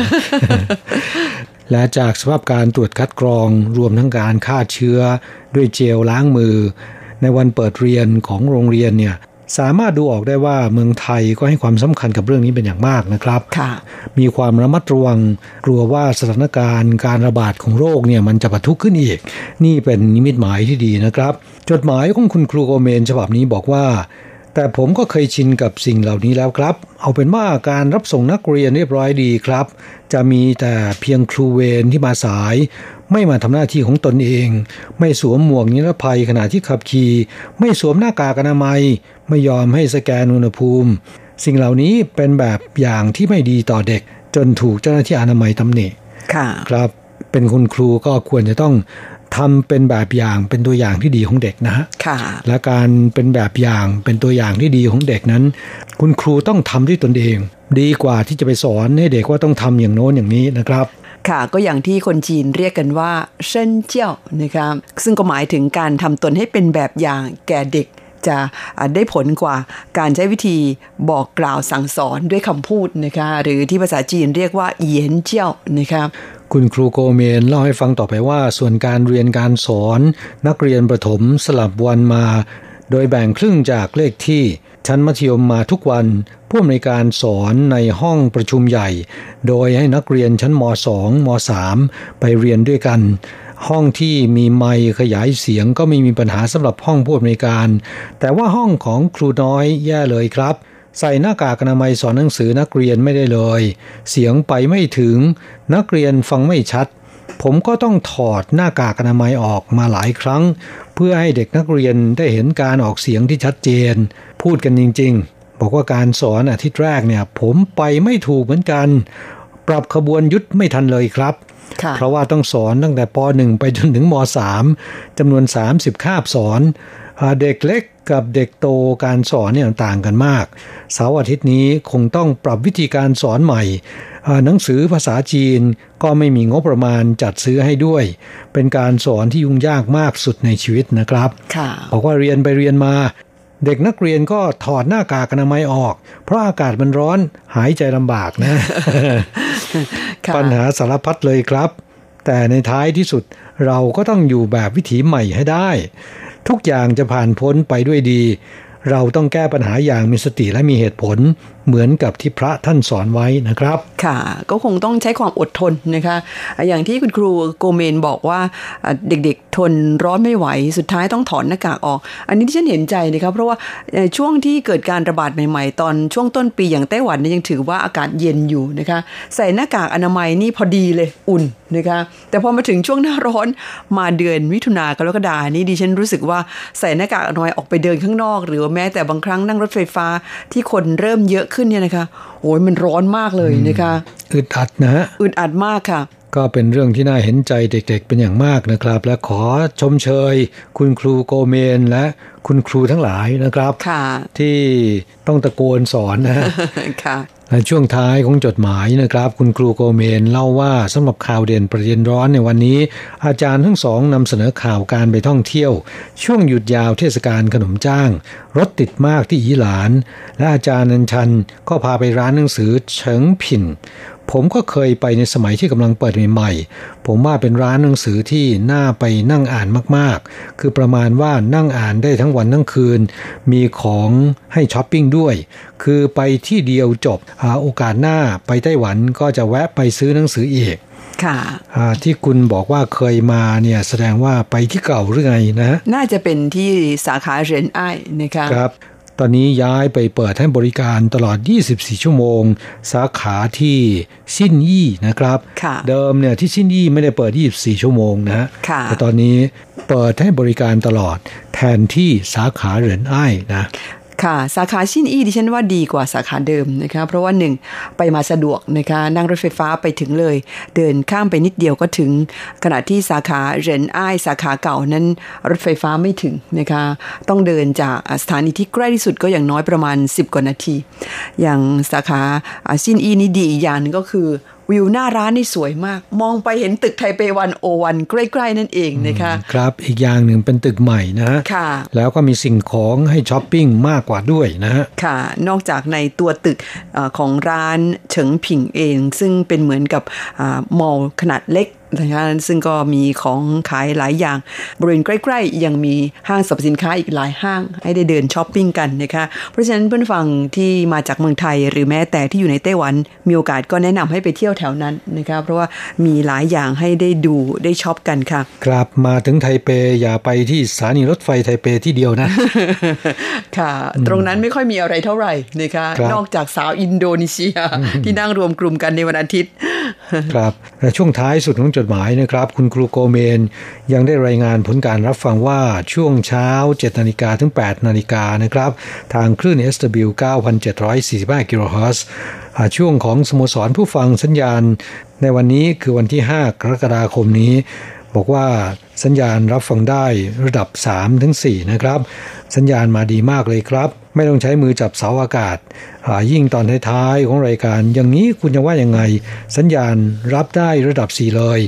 และจากสภาพการตรวจคัดกรองรวมทั้งการฆ่าเชื้อ ด้วยเจลล้างมือ ในวันเปิดเรียนของโรงเรียนเนี่ย สามารถดูออกได้ว่าเมืองไทยก็ให้ความสำคัญกับเรื่องนี้เป็นอย่างมากนะครับมีความระมัดระวังกลัวว่าสถานการณ์การระบาดของโรคเนี่ยมันจะปะทุขึ้นอีก นี่เป็นนิมิตหมายที่ดีนะครับ จดหมายของคุณครูโกเมนฉบับนี้บอกว่า แต่ผมก็เคยชินกับสิ่งเหล่านี้แล้วครับ เอาเป็นว่าการรับส่งนักเรียนเรียบร้อยดีครับ จะมีแต่เพียงครูเวรที่มาสาย ไม่มาทำหน้าที่ของตนเอง ไม่สวมหมวกนิรภัยขณะที่ขับขี่ ไม่สวมหน้ากากอนามัย ไม่ยอมให้สแกนอุณหภูมิ สิ่งเหล่านี้เป็นแบบอย่างที่ไม่ดีต่อเด็ก จนถูกเจ้าหน้าที่อนามัยตำหนิ ค่ะ ครับ เป็นคุณครูก็ควรจะต้อง ทำเป็นแบบอย่างเป็นตัวอย่างที่ดีของเด็กนะฮะค่ะและการเป็นแบบอย่างเป็นตัวอย่างที่ดีของเด็กนั้น คุณครูต้องทำด้วยตนเอง ดีกว่าที่จะไปสอนให้เด็กว่าต้องทำอย่างโน้นอย่างนี้นะครับค่ะก็อย่างที่คนจีนเรียกกันว่าเซินเจ้านะครับซึ่งก็หมายถึงการทำตนให้เป็นแบบอย่างแก่เด็กจะได้ผลกว่าการใช้วิธีบอกกล่าวสั่งสอนด้วยคำพูดนะคะหรือที่ภาษาจีนเรียกว่าเยียนเจ้านะครับ คุณครูโกเมนเล่าให้ฟังต่อไปว่า ส่วนการเรียนการสอน นักเรียนประถมสลับวันมา โดยแบ่งครึ่งจากเลขที่ ชั้นมัธยมมาทุกวันผู้อำนวยการสอนในห้องประชุมใหญ่ โดยให้นักเรียนชั้นม .2 ม .3 ไปเรียนด้วยกัน ห้องที่มีไมค์ขยายเสียงก็ไม่มีปัญหาสำหรับห้องผู้อำนวยการ แต่ว่าห้องของครูน้อยแย่เลยครับ ใส่หน้ากากอนามัยสอนหนังสือนักเรียนไม่ได้เลย เสียงไปไม่ถึง นักเรียนฟังไม่ชัด ผมก็ต้องถอดหน้ากากอนามัยออกมาหลายครั้ง เพื่อให้เด็กนักเรียนได้เห็นการออกเสียงที่ชัดเจน พูดกันจริง ๆ บอกว่าการสอนอาทิตย์แรกเนี่ย ผมไปไม่ถูกเหมือนกัน ปรับขบวนยุทธไม่ทันเลยครับเพราะว่าต้องสอนตั้งแต่ป .1 ไปจนถึงม .3 จำนวน 30 คาบสอน เด็กเล็ก กับเด็กโตการสอนเนี่ยต่างกันมาก เสาร์อาทิตย์นี้คงต้องปรับวิธีการสอนใหม่ หนังสือภาษาจีนก็ไม่มีงบประมาณจัดซื้อให้ด้วย เป็นการสอนที่ยุ่งยากมากสุดในชีวิตนะครับบอกว่าเรียนไปเรียนมาเด็กนักเรียนก็ถอดหน้ากากอนามัยออก เพราะอากาศมันร้อนหายใจลำบากนะ ปัญหาสารพัดเลยครับ แต่ในท้ายที่สุดเราก็ต้องอยู่แบบวิถีใหม่ให้ได้ ทุกอย่างจะผ่านพ้นไปด้วยดี เราต้องแก้ปัญหาอย่างมีสติและมีเหตุผลเหมือนกับที่พระท่านสอนไว้นะครับ ค่ะ ก็คงต้องใช้ความอดทนนะคะ อย่างที่คุณครูโกเมนบอกว่าเด็กๆทนร้อนไม่ไหว สุดท้ายต้องถอนหน้ากากออก อันนี้ที่ฉันเห็นใจนะครับเพราะว่าช่วงที่เกิดการระบาดใหม่ๆ ตอนช่วงต้นปีอย่างไต้หวันนี่ยังถือว่าอากาศเย็นอยู่นะคะ ใส่หน้ากากอนามัยนี่พอดีเลยอุ่นนะคะแต่พอมาถึงช่วงหน้าร้อนมาเดือนมิถุนากรกฎานี่ดิฉันรู้สึกว่าใส่หน้ากากอนามัยออกไปเดินข้างนอก หรือแม้แต่บางครั้งนั่งรถไฟฟ้าที่คนเริ่มเยอะขึ้นเนี่ยนะคะโอ้ยมันร้อนมากเลยนะคะอึดอัดนะฮะอึดอัดมากค่ะ ก็เป็นเรื่องที่น่าเห็นใจเด็กๆ เป็นอย่างมากนะครับ และขอชมเชย คุณครูโกเมนและคุณครูทั้งหลายนะครับที่ต้องตะโกนสอนนะค่ะและ ช่วงท้ายของจดหมายนะครับ คุณครูโกเมนเล่าว่าสำหรับข่าวเด่นประเด็นร้อนในวันนี้ อาจารย์ทั้งสองนำเสนอข่าวการไปท่องเที่ยว ช่วงหยุดยาวเทศกาลขนมจ้าง รถติดมากที่อีหลาน และอาจารย์นันชันก็พาไปร้านหนังสือเฉิงผิน ผมก็เคยไปในสมัยที่กำลังเปิดใหม่ๆ ผมว่าเป็นร้านหนังสือที่น่าไปนั่งอ่านมากๆ คือประมาณว่านั่งอ่านได้ทั้งวันทั้งคืน มีของให้ช้อปปิ้งด้วย คือไปที่เดียวจบหาโอกาสหน้าไปไต้หวันก็จะแวะไปซื้อหนังสืออีกค่ะที่คุณบอกว่าเคยมาเนี่ยแสดงว่าไปที่เก่าหรือไงนะ น่าจะเป็นที่สาขาเรนไอนะคะครับต อนนี้ย้ายไปเปิดให้บริการตลอด 24 ชั่วโมง สาขาที่ซินยี่นะครับ เดิมเนี่ยที่ซินยี่ไม่ได้เปิด 24 ชั่วโมงนะแต่ตอนนี้เปิดให้บริการตลอดแทนที่สาขาเหรินไอ้นะ ค่ะ สาขาชินอี้ดิฉันว่าดีกว่าสาขาเดิมนะคะ เพราะว่าหนึ่งไปมาสะดวกนะคะ นั่งรถไฟฟ้าไปถึงเลย เดินข้ามไปนิดเดียวก็ถึง ขณะที่สาขาเรนอ้ายสาขาเก่านั้น รถไฟฟ้าไม่ถึงนะคะ ต้องเดินจากสถานีที่ใกล้ที่สุดก็อย่างน้อยประมาณ 10 กว่านาที อย่างสาขาชินอี้นี่ดีอย่างนึงก็คือวิวหน้าร้านนี่สวยมาก มองไปเห็นตึกไทเปวันโอวันใกล้ๆนั่นเองนะคะครับอีกอย่างหนึ่งเป็นตึกใหม่นะฮะค่ะแล้วก็มีสิ่งของให้ช้อปปิ้งมากกว่าด้วยนะฮะค่ะ นอกจากในตัวตึกเออของร้านเฉิงผิงเอง ซึ่งเป็นเหมือนกับอามอลล์ขนาดเล็ก นะคะซึ่งก็มีของขายหลายอย่าง บริเวณใกล้ ๆ ยังมีห้างสรรพสินค้าอีกหลายห้าง ให้ได้เดินช้อปปิ้งกันนะคะเพราะฉะนั้นเพื่อนฟังที่มาจากเมืองไทยหรือแม้แต่ที่อยู่ในไต้หวัน มีโอกาสก็แนะนำให้ไปเที่ยวแถวนั้นนะคะเพราะว่ามีหลายอย่างให้ได้ดูได้ช็อปกันค่ะครับมาถึงไทเปอย่าไปที่สถานีรถไฟไทเปที่เดียวนะ ค่ะ ตรงนั้นไม่ค่อยมีอะไรเท่าไหร่นะคะครับนอกจากสาวอินโดนีเซียที่นั่งรวมกลุ่มกันในวันอาทิตย์ ครับและ ช่วงท้ายสุดของจดหมายนะครับ คุณครูโกเมนยังได้รายงานผลการรับฟังว่าช่วงเช้า 7 นาฬิกาถึง 8 นาฬิกานะครับ ทางคลื่น SW 9,745กิโลเฮิรตซ์อ่าช่วงของสโมสรผู้ฟังสัญญาณ ในวันนี้คือวันที่ 5 กรกฎาคมนี้ บอกว่า สัญญาณรับฟังได้ระดับ3ถึง4นะครับ สัญญาณมาดีมากเลยครับ ไม่ต้องใช้มือจับเสาอากาศายิ่งตอนท้ายๆของรายการ อย่างนี้คุณจะว่ายังไง สัญญาณรับได้ระดับ 4 เลย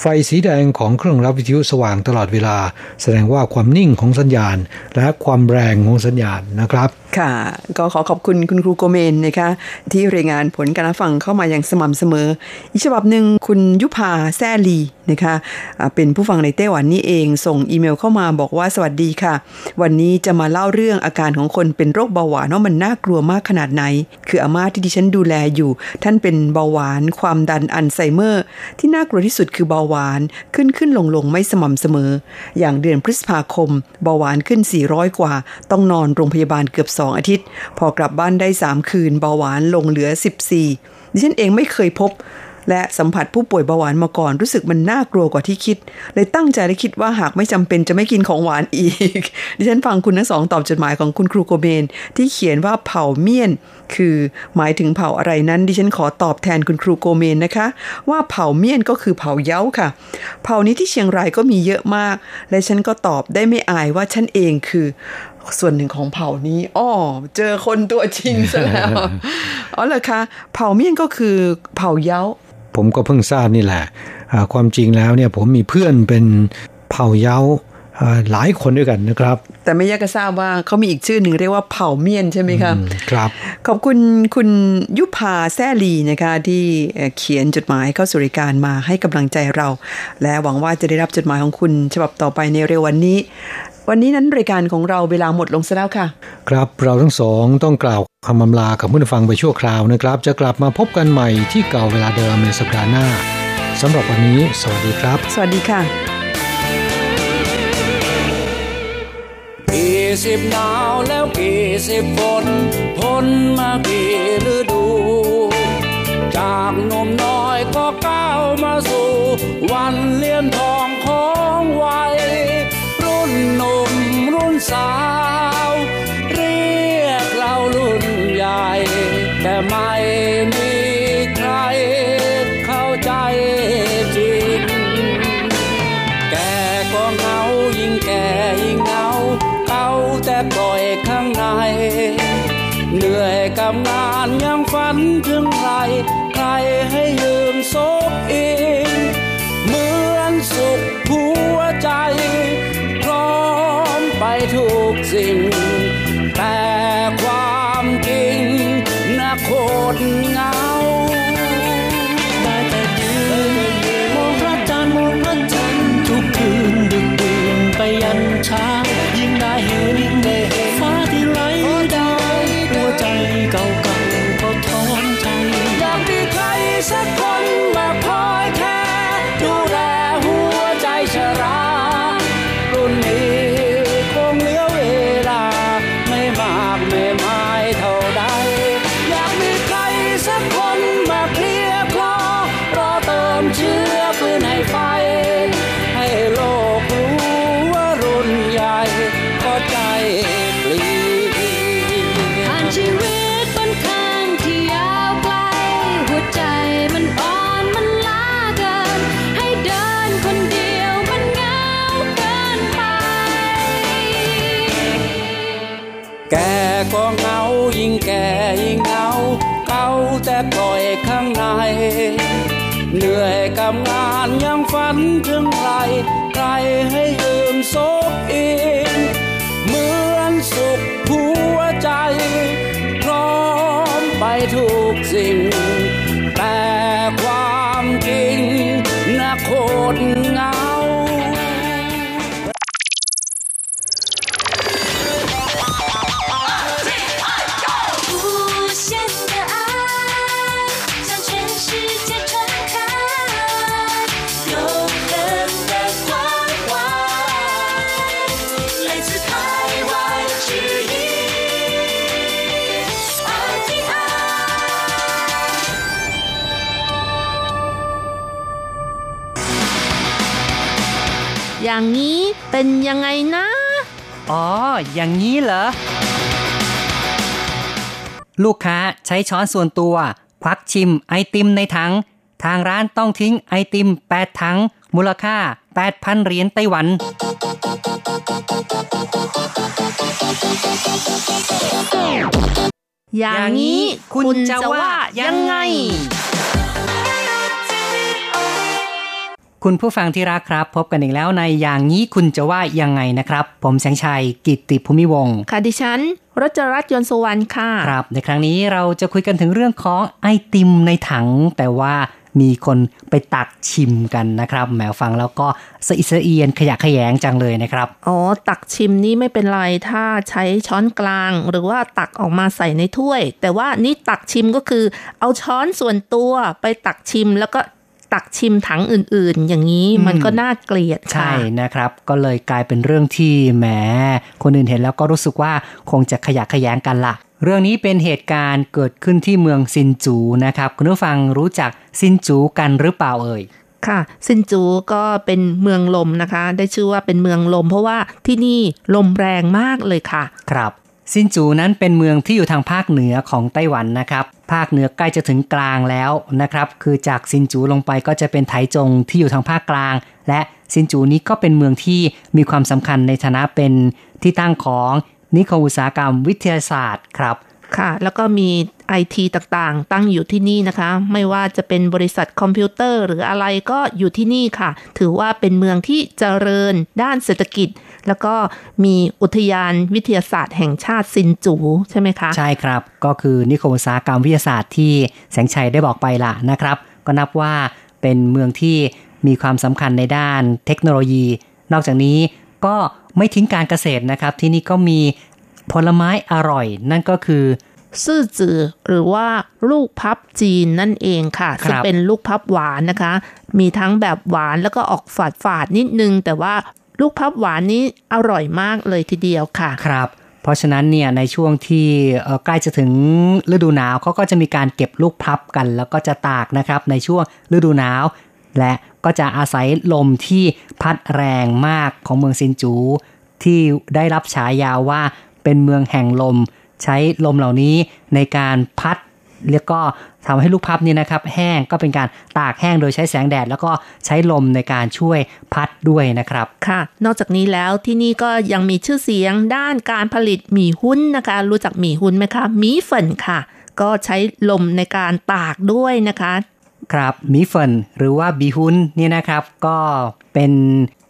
ไฟสีแดงของเครื่องรับวิทยุสว่างตลอดเวลา แสดงว่าความนิ่งของสัญญาณ และความแรงของสัญญาณนะครับค่ะ ก็ขอขอบคุณคุณครูโกเมนนะคะ ที่รายงานผลการฟังเข้ามาอย่างสม่ำเสมอ อีกฉบับหนึ่งคุณยุพาแซลีนะคะเป็นผู้ฟังในไต้หวันนี่เองส่งอีเมลเข้ามาบอกว่าสวัสดีค่ะ วันนี้จะมาเล่าเรื่องอาการของคนเป็นโรคเบาหวานว่ามันน่ากลัวมากขนาดไหน คืออาม่าที่ดิฉันดูแลอยู่ ท่านเป็นเบาหวาน ความดันอัลไซเมอร์ ที่น่ากลัวที่สุดคือเบาหวานขึ้นขึ้นลงลงไม่สม่ำเสมอ อย่างเดือนพฤษภาคม เบาหวานขึ้น 400 กว่า ต้องนอนโรงพยาบาลเกือบ2 อาทิตย์ พอกลับบ้านได้ 3 คืนเบาหวานลงเหลือ 14 ดิฉันเองไม่เคยพบ และสัมผัสผู้ป่วยเบาหวานมาก่อนรู้สึกมันน่ากลัวกว่าที่คิด เลยตั้งใจและคิดว่าหากไม่จำเป็นจะไม่กินของหวานอีก ดิฉันฟังคุณทั้งสองตอบจดหมายของคุณครูโกเบนที่เขียนว่าเผ่าเมียน คือหมายถึงเผ่าอะไรนั้น ดิฉันขอตอบแทนคุณครูโกเมนนะคะ ว่าเผ่าเมียนก็คือเผ่าเย้าค่ะ เผ่านี้ที่เชียงรายก็มีเยอะมาก และฉันก็ตอบได้ไม่อายว่าฉันเองคือ ส่วนหนึ่งของเผ่านี้อ้อเจอคนตัวจริงซะแล้วอ๋อเหรอคะเผ่าเมียนก็คือเผ่าเย้า ผมก็เพิ่งทราบนี่แหละอ่าความจริงแล้วเนี่ยผมมีเพื่อนเป็นเผ่าเย้าอ่าหลายคนด้วยกันนะครับ แต่ไม่ยากจะทราบว่าเขามีอีกชื่อหนึ่งเรียกว่าเผ่าเมียนใช่ไหมคะอืมครับ ขอบคุณคุณยุพาแซลีนะคะที่เอ่อเขียนจดหมายเข้าสู่รายการมาให้กำลังใจเรา และหวังว่าจะได้รับจดหมายของคุณฉบับต่อไปในเร็ววันนี้ วันนี้นั้นรายการของเราเวลาหมดลงซะแล้วค่ะ ครับเราทั้งสองต้องกล่าวคำอำลากับผู้ฟังไปชั่วคราวนะครับ จะกลับมาพบกันใหม่ที่เก่าเวลาเดิมในสัปดาห์หน้าสำหรับวันนี้ สวัสดีครับ สวัสดีค่ะกี่สิบหนาวแล้วกี่สิบฝนทนมากี่ฤดู จากหนุ่มน้อยก็ก้าวมาสู่ วันเลี้ยนทองของ สาว เรียกเรารุ่นใหญ่ แต่ไม่มี เป็นยังไงนะ อ๋อ อย่างนี้เหรอ ลูกค้าใช้ช้อนส่วนตัว ควักชิมไอติมในถัง ทางร้านต้องทิ้งไอติม 8 ถัง มูลค่า 8,000 เหรียญไต้หวัน อย่างนี้คุณจะว่ายังไง คุณผู้ฟังที่รักครับ พบกันอีกแล้วในอย่างนี้คุณจะว่ายังไงนะครับ ผมแสงชัยกิตติภูมิวงศ์ค่ะดิฉันรจรัตน์ยนต์สวรรค์ค่ะครับ ในครั้งนี้เราจะคุยกันถึงเรื่องของไอติมในถัง แต่ว่ามีคนไปตักชิมกันนะครับแหมฟังแล้วก็สะอิดสะเอียนขยะแขยงจังเลยนะครับอ๋อตักชิมนี่ไม่เป็นไรถ้าใช้ช้อนกลาง หรือว่าตักออกมาใส่ในถ้วย แต่ว่านี่ตักชิมก็คือ เอาช้อนส่วนตัวไปตักชิมแล้วก็ ตักชิมถังอื่น ๆ อย่างนี้มันก็น่าเกลียดค่ะใช่นะครับ ก็เลยกลายเป็นเรื่องที่แหมคนอื่นเห็นแล้วก็รู้สึกว่าคงจะขยะแขยงกันละเรื่องนี้เป็นเหตุการณ์เกิดขึ้นที่เมืองซินจูนะครับ คุณผู้ฟังรู้จักซินจูกันหรือเปล่าเอ่ยค่ะซินจูก็เป็นเมืองลมนะคะ ได้ชื่อว่าเป็นเมืองลม เพราะว่าที่นี่ลมแรงมากเลยค่ะ ครับ ซินจูนั้นเป็นเมืองที่อยู่ทางภาคเหนือของไต้หวันนะครับ ภาคเหนือใกล้จะถึงกลางแล้วนะครับ คือจากซินจูลงไปก็จะเป็นไถจงที่อยู่ทางภาคกลาง และซินจูนี้ก็เป็นเมืองที่มีความสำคัญในฐานะเป็นที่ตั้งของนิคมอุตสาหกรรมวิทยาศาสตร์ครับ ค่ะ แล้วก็มีไอทีต่างๆ ตั้งอยู่ที่นี่นะคะ ไม่ว่าจะเป็นบริษัทคอมพิวเตอร์หรืออะไรก็อยู่ที่นี่ค่ะ ถือว่าเป็นเมืองที่เจริญด้านเศรษฐกิจ แล้วก็มีอุทยานวิทยาศาสตร์แห่งชาติซินจูใช่ไหมคะ ใช่ครับ ก็คือนิคมอุตสาหกรรมวิทยาศาสตร์ที่แสงชัยได้บอกไปละนะครับ ก็นับว่าเป็นเมืองที่มีความสำคัญในด้านเทคโนโลยี นอกจากนี้ก็ไม่ทิ้งการเกษตรนะครับ ที่นี่ก็มีผลไม้อร่อย นั่นก็คือซื่อจือหรือว่าลูกพับจีนนั่นเองค่ะครับซึ่งเป็นลูกพับหวานนะคะ มีทั้งแบบหวานแล้วก็ออกฝาดฝาดๆนิดนึง แต่ว่า ลูกพับหวานนี้อร่อยมากเลยทีเดียวค่ะ ครับ เพราะฉะนั้นเนี่ยในช่วงที่ใกล้จะถึงฤดูหนาวเขาก็จะมีการเก็บลูกพับกัน แล้วก็จะตากนะครับในช่วงฤดูหนาว และก็จะอาศัยลมที่พัดแรงมากของเมืองซินจู ที่ได้รับฉายาว่าเป็นเมืองแห่งลม ใช้ลมเหล่านี้ในการพัดแล้วก็ ทำให้ลูกพับเนี่ยนะครับแห้งก็เป็นการตากแห้งโดยใช้แสงแดด แล้วก็ใช้ลมในการช่วยพัดด้วยนะครับค่ะ นอกจากนี้แล้วที่นี่ก็ยังมีชื่อเสียงด้านการผลิตหมี่หุ้นนะคะ รู้จักหมี่หุ้นไหมคะหมี่เฟินค่ะ ก็ใช้ลมในการตากด้วยนะคะครับหมีเฟินหรือว่าบีฮุนเนี่ยนะครับก็เป็น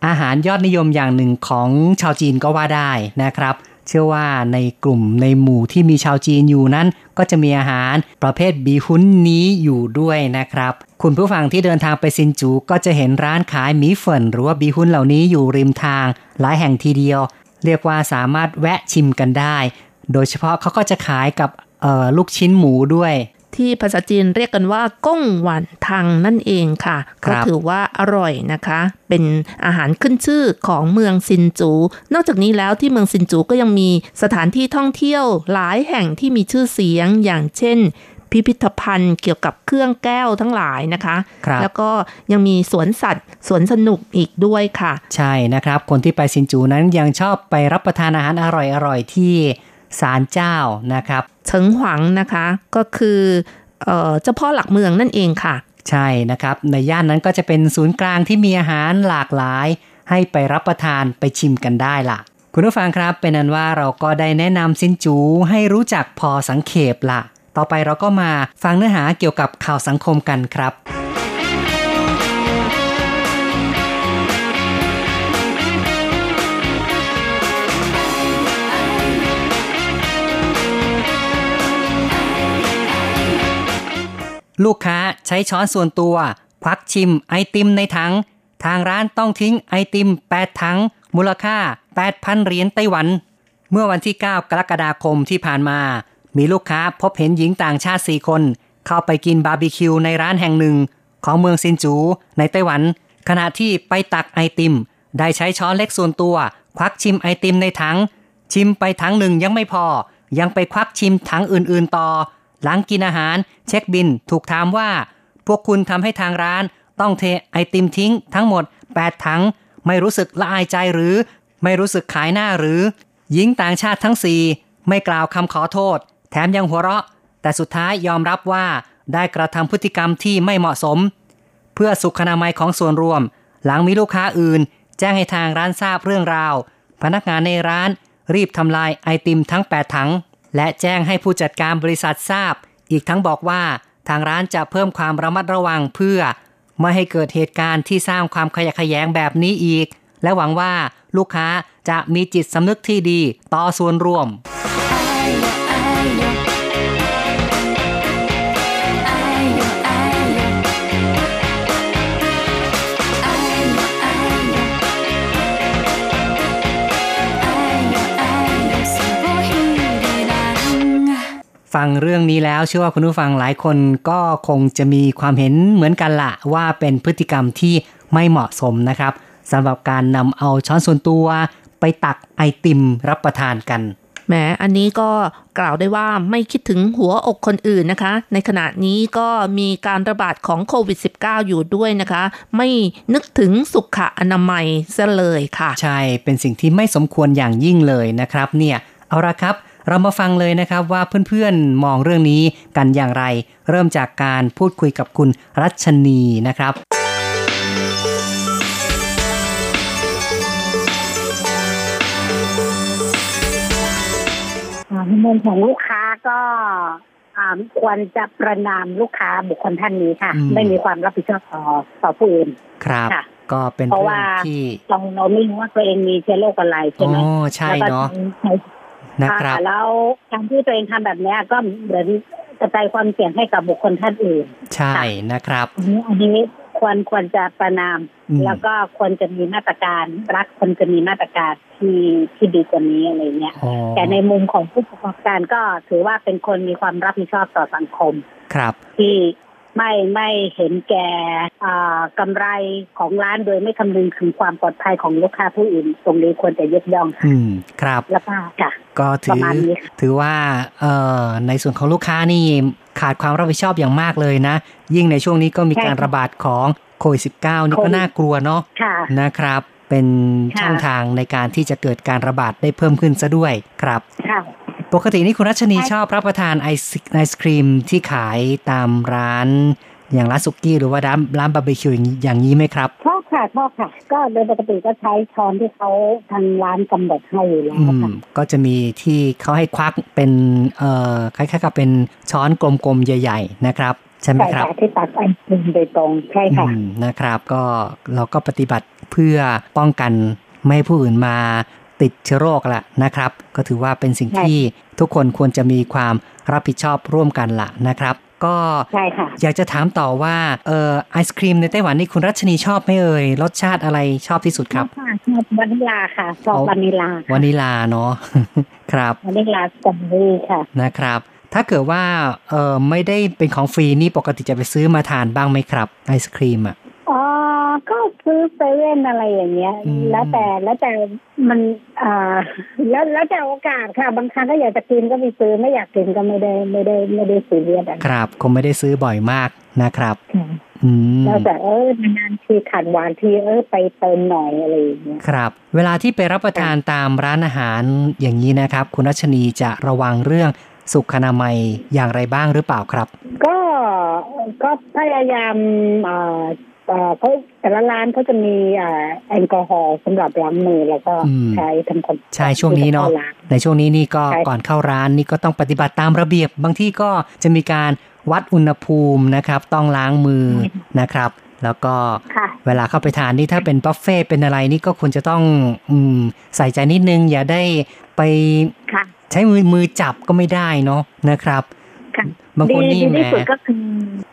อาหารยอดนิยมอย่างหนึ่งของชาวจีนก็ว่าได้นะครับ เชื่อว่าในกลุ่มในหมู่ที่มีชาวจีนอยู่นั้น ก็จะมีอาหารประเภทบีฮุนนี้อยู่ด้วยนะครับ คุณผู้ฟังที่เดินทางไปซินจูก็จะเห็นร้านขายหมีเฟินหรือว่าบีฮุนเหล่านี้อยู่ริมทาง หลายแห่งทีเดียว เรียกว่าสามารถแวะชิมกันได้ โดยเฉพาะเขาก็จะขายกับลูกชิ้นหมูด้วย ที่ภาษาจีนเรียกกันว่าก้งหวันทังนั่นเองค่ะครัก็บถือว่าอร่อยนะคะ เป็นอาหารขึ้นชื่อของเมืองซินจู นอกจากนี้แล้วที่เมืองซินจูก็ยังมีสถานที่ท่องเที่ยวหลายแห่งที่มีชื่อเสียงอย่างเช่นพิพิธภัณฑ์เกี่ยวกับเครื่องแก้วทั้งหลายนะคะครับแล้วก็ยังมีสวนสัตว์สวนสนุกอีกด้วยค่ะ ใช่นะครับ คนที่ไปซินจูนั้นยังชอบไปรับประทานอาหารอร่อยๆที่ ศาลเจ้านะครับเฉิงหวังนะคะก็คือเอ่อเจ้าพ่อหลักเมืองนั่นเองค่ะ ใช่นะครับ ในย่านนั้นก็จะเป็นศูนย์กลางที่มีอาหารหลากหลาย ให้ไปรับประทานไปชิมกันได้ล่ะ คุณผู้ฟังครับเป็นนั้นว่าเราก็ได้แนะนำซินจูให้รู้จักพอสังเขปล่ะต่อไปเราก็มาฟังเนื้อหาเกี่ยวกับข่าวสังคมกันครับ ลูกค้าใช้ช้อนส่วนตัว ควักชิมไอติมในถัง ทางร้านต้องทิ้งไอติม 8 ถัง มูลค่า 8,000 เหรียญไต้หวัน เมื่อวันที่ 9 กรกฎาคมที่ผ่านมา มีลูกค้าพบเห็นหญิงต่างชาติ 4 คน เข้าไปกินบาร์บีคิวในร้านแห่งหนึ่ง ของเมืองซินจูในไต้หวัน ขณะที่ไปตักไอติม ได้ใช้ช้อนเล็กส่วนตัว ควักชิมไอติมในถัง ชิมไปถังหนึ่งยังไม่พอ ยังไปควักชิมถังอื่นๆต่อ หลังกินอาหารเช็คบินถูกถามว่า พวกคุณทำให้ทางร้าน ต้องเทไอติมทิ้งทั้งหมด 8 ถัง ไม่รู้สึกละอายใจหรือ ไม่รู้สึกขายหน้าหรือ หญิงต่างชาติทั้งสี่ไม่กล่าวคำขอโทษ แถมยังหัวเราะ แต่สุดท้ายยอมรับว่าได้กระทำพฤติกรรมที่ไม่เหมาะสม เพื่อสุขนามัยของส่วนรวม หลังมีลูกค้าอื่น แจ้งให้ทางร้านทราบเรื่องราว พนักงานในร้านรีบทำลายไอติมทั้ง 8 ถัง และแจ้งให้ผู้จัดการบริษัททราบ อีกทั้งบอกว่าทางร้านจะเพิ่มความระมัดระวังเพื่อ ไม่ให้เกิดเหตุการณ์ที่สร้างความขยะแขยงแบบนี้อีก และหวังว่าลูกค้าจะมีจิตสำนึกที่ดีต่อส่วนรวม ฟังเรื่องนี้แล้ว เชื่อว่าคุณผู้ฟังหลายคนก็คงจะมีความเห็นเหมือนกันละว่าเป็นพฤติกรรมที่ไม่เหมาะสมนะครับสำหรับการนำเอาช้อนส่วนตัว ไปตักไอติมรับประทานกันแหมอันนี้ก็กล่าวได้ว่าไม่คิดถึงหัวอกคนอื่นนะคะ ในขณะนี้ก็มีการระบาดของโควิด -19 อยู่ด้วยนะคะ ไม่นึกถึงสุขอนามัยซะเลยค่ะ ใช่ เป็นสิ่งที่ไม่สมควรอย่างยิ่งเลยนะครับ เนี่ย เอาละครับ เรามาฟังเลยนะครับว่าเพื่อนๆมองเรื่องนี้กันอย่างไร เริ่มจากการพูดคุยกับคุณรัชนีนะครับอ่าในมุมของลูกค้าก็อ่าควรจะประนามลูกค้าบุคคลท่านนี้ค่ะอืมไม่มีความรับผิดชอบต่อต่อผู้อื่นครับค่ะก็เป็นเพราะเรื่อว่างที่เราเราไม่รู้ว่าตัวเองมีเชื้อโรคอะไรใช่อ๋ไหมอใช่แล้วก็เนาะใช้ นะครับอ่าแล้วการที่ตัวเองทำแบบเนี้ยก็เหมือนกระจายความเสี่ยงให้กับบุคคลท่านอื่น ใช่นะครับอันนี้อันนี้ควรควรจะประนามอืมแล้วก็ควรจะมีมาตรการรัฐควรจะมีมาตรการที่ที่ดีกว่านี้อะไรเงี้ยอ๋อแต่ในมุมของผู้ประกอบการก็ถือว่าเป็นคนมีความรับผิดชอบต่อสังคม ครับ ที่ ไม่ไม่เห็นแก่อ่ากำไรของร้านโดยไม่คำนึงถึงความปลอดภัยของลูกค้าผู้อื่น ตรงนี้ควรจะยกย่องอืมครับแล้วก็ค่ะก็ถืปอระมาณนี้ค่ะถือว่าเอ่อในส่วนของลูกค้านี่ขาดความรับผิดชอบอย่างมากเลยนะ ยิ่งในช่วงนี้ก็มีการระบาดของโควิด -19 นี่ก็น่ากลัวเนาะค่ะนะครับ เป็นค่ะช่องทางในการที่จะเกิดการระบาดได้เพิ่มขึ้นซะด้วยครับค่ะ ปกตินี่คุณรัชนีใช่ชอบรับประทานไอศไอศครีมที่ขายตามร้านอย่างร้านสุกี้หรือว่าร้านร้านบาร์บีคิวอย่างอย่างนี้ไหมครับชอบค่ะชอบค่ะ ก็โดยปกติก็ใช้ช้อนที่เขาทางร้านกำหนดให้อยู่แล้วอืมค่ะก็จะมีที่เขาให้ควักเป็นเอ่อคล้ายๆกับเป็นช้อนกลมๆใหญ่ ๆ นะครับใช่ไหมใช่ครับค่ะที่ตักไอติมโดยตรงใช่ค่ะอืมนะครับ ก็เราก็ปฏิบัติเพื่อป้องกันไม่ให้ผู้อื่นมา ติดเชื้อโรคละนะครับ ก็ถือว่าเป็นสิ่งใช่ที่ทุกคนควรจะมีความรับผิดชอบร่วมกันละนะครับ ก็ใช่ค่ะอยากจะถามต่อว่าเอ่อไอศกรีมในไต้หวันนี่คุณรัชนีชอบไหมเอ่ยรสชาติอะไรชอบที่สุดครับชอบค่ะชอบวานิลาค่ะชอบเอาวานิลาวานิลาเนาะครับวานิลาสตรอเบอรี่ค่ะนะครับถ้าเกิดว่าเอ่อไม่ได้เป็นของฟรีนี่ปกติจะไปซื้อมาทานบ้างไหมครับ ไอศกรีมอะอ๋อ ก็ซื้อเซเว่นอะไรอย่างเงี้ยอืมแล้วแต่แล้วแต่มันอ่าแล้วแล้วแต่โอกาสค่ะ บางครั้งก็อยากจะกินก็ไปซื้อไม่อยากกินก็ไม่ได้ไม่ได้ไม่ได้ซีเรียสอะไรครับ คงไม่ได้ซื้อบ่อยมากนะครับค่ะอืมแล้วแต่เออนานๆทีขัดหวานทีเออไปเติมหน่อยอะไรอย่างเงี้ยครับ เวลาที่ไปรับประทานตามร้านอาหารอย่างนี้นะครับ คุณรัชนีจะระวังเรื่องสุขอนามัยอย่างไรบ้างหรือเปล่าครับ ก็ก็พยายามอ่า เอ่อเขาแต่ละร้านเขาจะมีอ่าแอลกอฮอล์สำหรับล้างมือแล้วก็อืมใช้ทำความใช่ช่วงนี้เนาะล้างในช่วงนี้นี่ก็ใช่ก่อนเข้าร้านนี่ก็ต้องปฏิบัติตามระเบียบ บางที่ก็จะมีการวัดอุณหภูมินะครับ ต้องล้างมือนะครับ แล้วก็ค่ะเวลาเข้าไปทานนี่ถ้าเป็นบุฟเฟ่ต์เป็นอะไรนี่ก็ควรจะต้องอืมใส่ใจนิดนึง อย่าได้ไปค่ะใช้มือมือจับก็ไม่ได้เนาะนะครับค่ะ บางคนดีนี่ดีแหมที่สุดก็คือ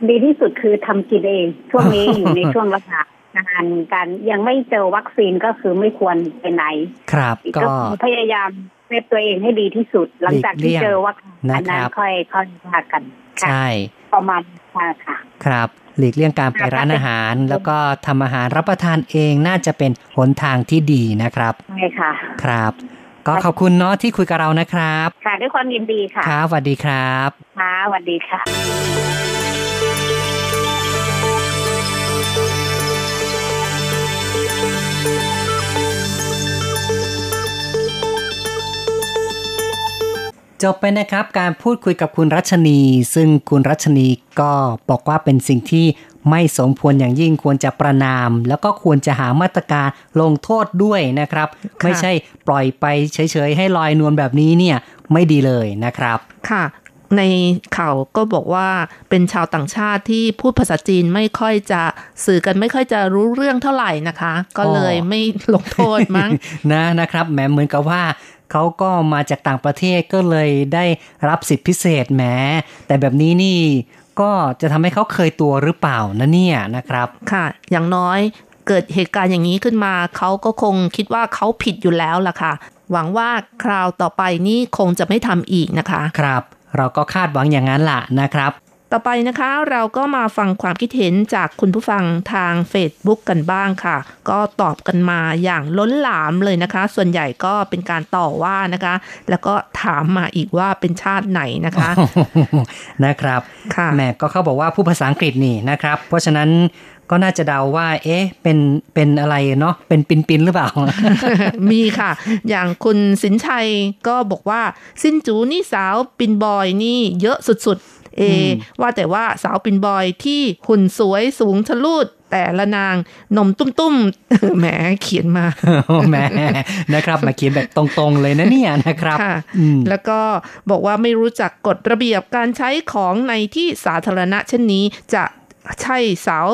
ดีที่สุดคือทำกินเองช่วงนี้อยู่ในช่วงรักษาการการยังไม่เจอวัคซีนก็คือไม่ควรไปไหน ครับ ก็ก็คือพยายาม save ตัวเองให้ดีที่สุด หลังจากที่เจอวัคซีนอันนั้นนะครับค่อยค่อยว่ากันค่ะใช่ประมาณค่ะค่ะ ครับหลีกเลี่ยงการไปร้านอาหาร แล้วก็ทำอาหารรับประทานเองน่าจะเป็นหนทางที่ดีนะครับใช่ค่ะ ครับ ก็ขอบคุณเนาะที่คุยกับเรานะครับ ค่ะด้วยความยินดีค่ะครับสวัสดีครับค่ะสวัสดีค่ะ จบไปนะครับการพูดคุยกับคุณรัชนี ซึ่งคุณรัชนีก็บอกว่าเป็นสิ่งที่ ไม่สมควรอย่างยิ่งควรจะประนาม แล้วก็ควรจะหามาตรการลงโทษด้วยนะครับค่ะไม่ใช่ปล่อยไปเฉยๆ ให้ลอยนวลแบบนี้เนี่ยไม่ดีเลยนะครับ ค่ะในข่าวก็บอกว่าเป็นชาวต่างชาติที่พูดภาษาจีนไม่ค่อยจะสื่อกันไม่ค่อยจะรู้เรื่องเท่าไหร่นะคะ ก็เลยไม่ลงโทษมั้งนะนะครับแหมเหมือนกับว่าเขาก็มาจากต่างประเทศก็เลยได้รับสิทธิพิเศษแหมแต่แบบนี้นี่ ก็จะทำให้เขาเคยตัวหรือเปล่านะเนี่ยนะครับ ค่ะ อย่างน้อยเกิดเหตุการณ์อย่างนี้ขึ้นมาเขาก็คงคิดว่าเขาผิดอยู่แล้วล่ะค่ะ หวังว่าคราวต่อไปนี้คงจะไม่ทำอีกนะคะ ครับ เราก็คาดหวังอย่างนั้นล่ะนะครับ ต่อไปนะคะเราก็มาฟังความคิดเห็นจากคุณผู้ฟังทาง Facebook กันบ้างค่ะ ก็ตอบกันมาอย่างล้นหลามเลยนะคะ ส่วนใหญ่ก็เป็นการต่อว่านะคะ แล้วก็ถามมาอีกว่าเป็นชาติไหนนะคะนะครับค่ะแหม่ก็เขาบอกว่าผู้ภาษาอังกฤษนี่นะครับ เพราะฉะนั้นก็น่าจะเดาว่า เอ๊ะ เป็น เป็นอะไรเนาะ เป็นปินปินๆหรือเปล่า มีค่ะ อย่างคุณสินชัยก็บอกว่า สินจูนี่สาวปินบอยนี่เยอะสุดๆ เออว่าแต่ว่าสาวปินบอยที่หุ่นสวยสูงชะลูดแต่ละนางนมตุ้มๆแหมเขียนมาแหม่นะครับ มาเขียนแบบตรงๆเลยนะเนี่ยนะครับค่ะอืมแล้วก็บอกว่าไม่รู้จักกฎระเบียบการใช้ของในที่สาธารณะเช่นนี้จะใช่สาว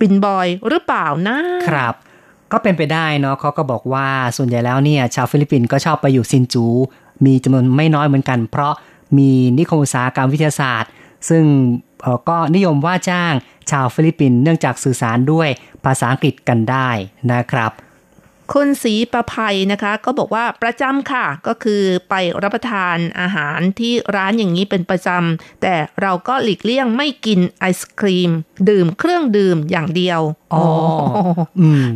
ปินอยหรือเปล่านะครับก็เป็นไปได้เนาะเขาก็บอกว่าส่วนใหญ่แล้วเนี่ย ชาวฟิลิปปินส์ก็ชอบไปอยู่ซินจู มีจำนวนไม่น้อยเหมือนกัน เพราะ มีนิคมอุตสาหกรรมวิทยาศาสตร์ ซึ่งเอ่อก็นิยมว่าจ้างชาวฟิลิปปินส์เนื่องจากสื่อสารด้วยภาษาอังกฤษกันได้นะครับคุณศรีประภัยนะคะ ก็บอกว่าประจำค่ะ ก็คือไปรับประทานอาหารที่ร้านอย่างนี้เป็นประจำแต่เราก็หลีกเลี่ยงไม่กินไอศครีม ดื่มเครื่องดื่มอย่างเดียวอ๋ออืม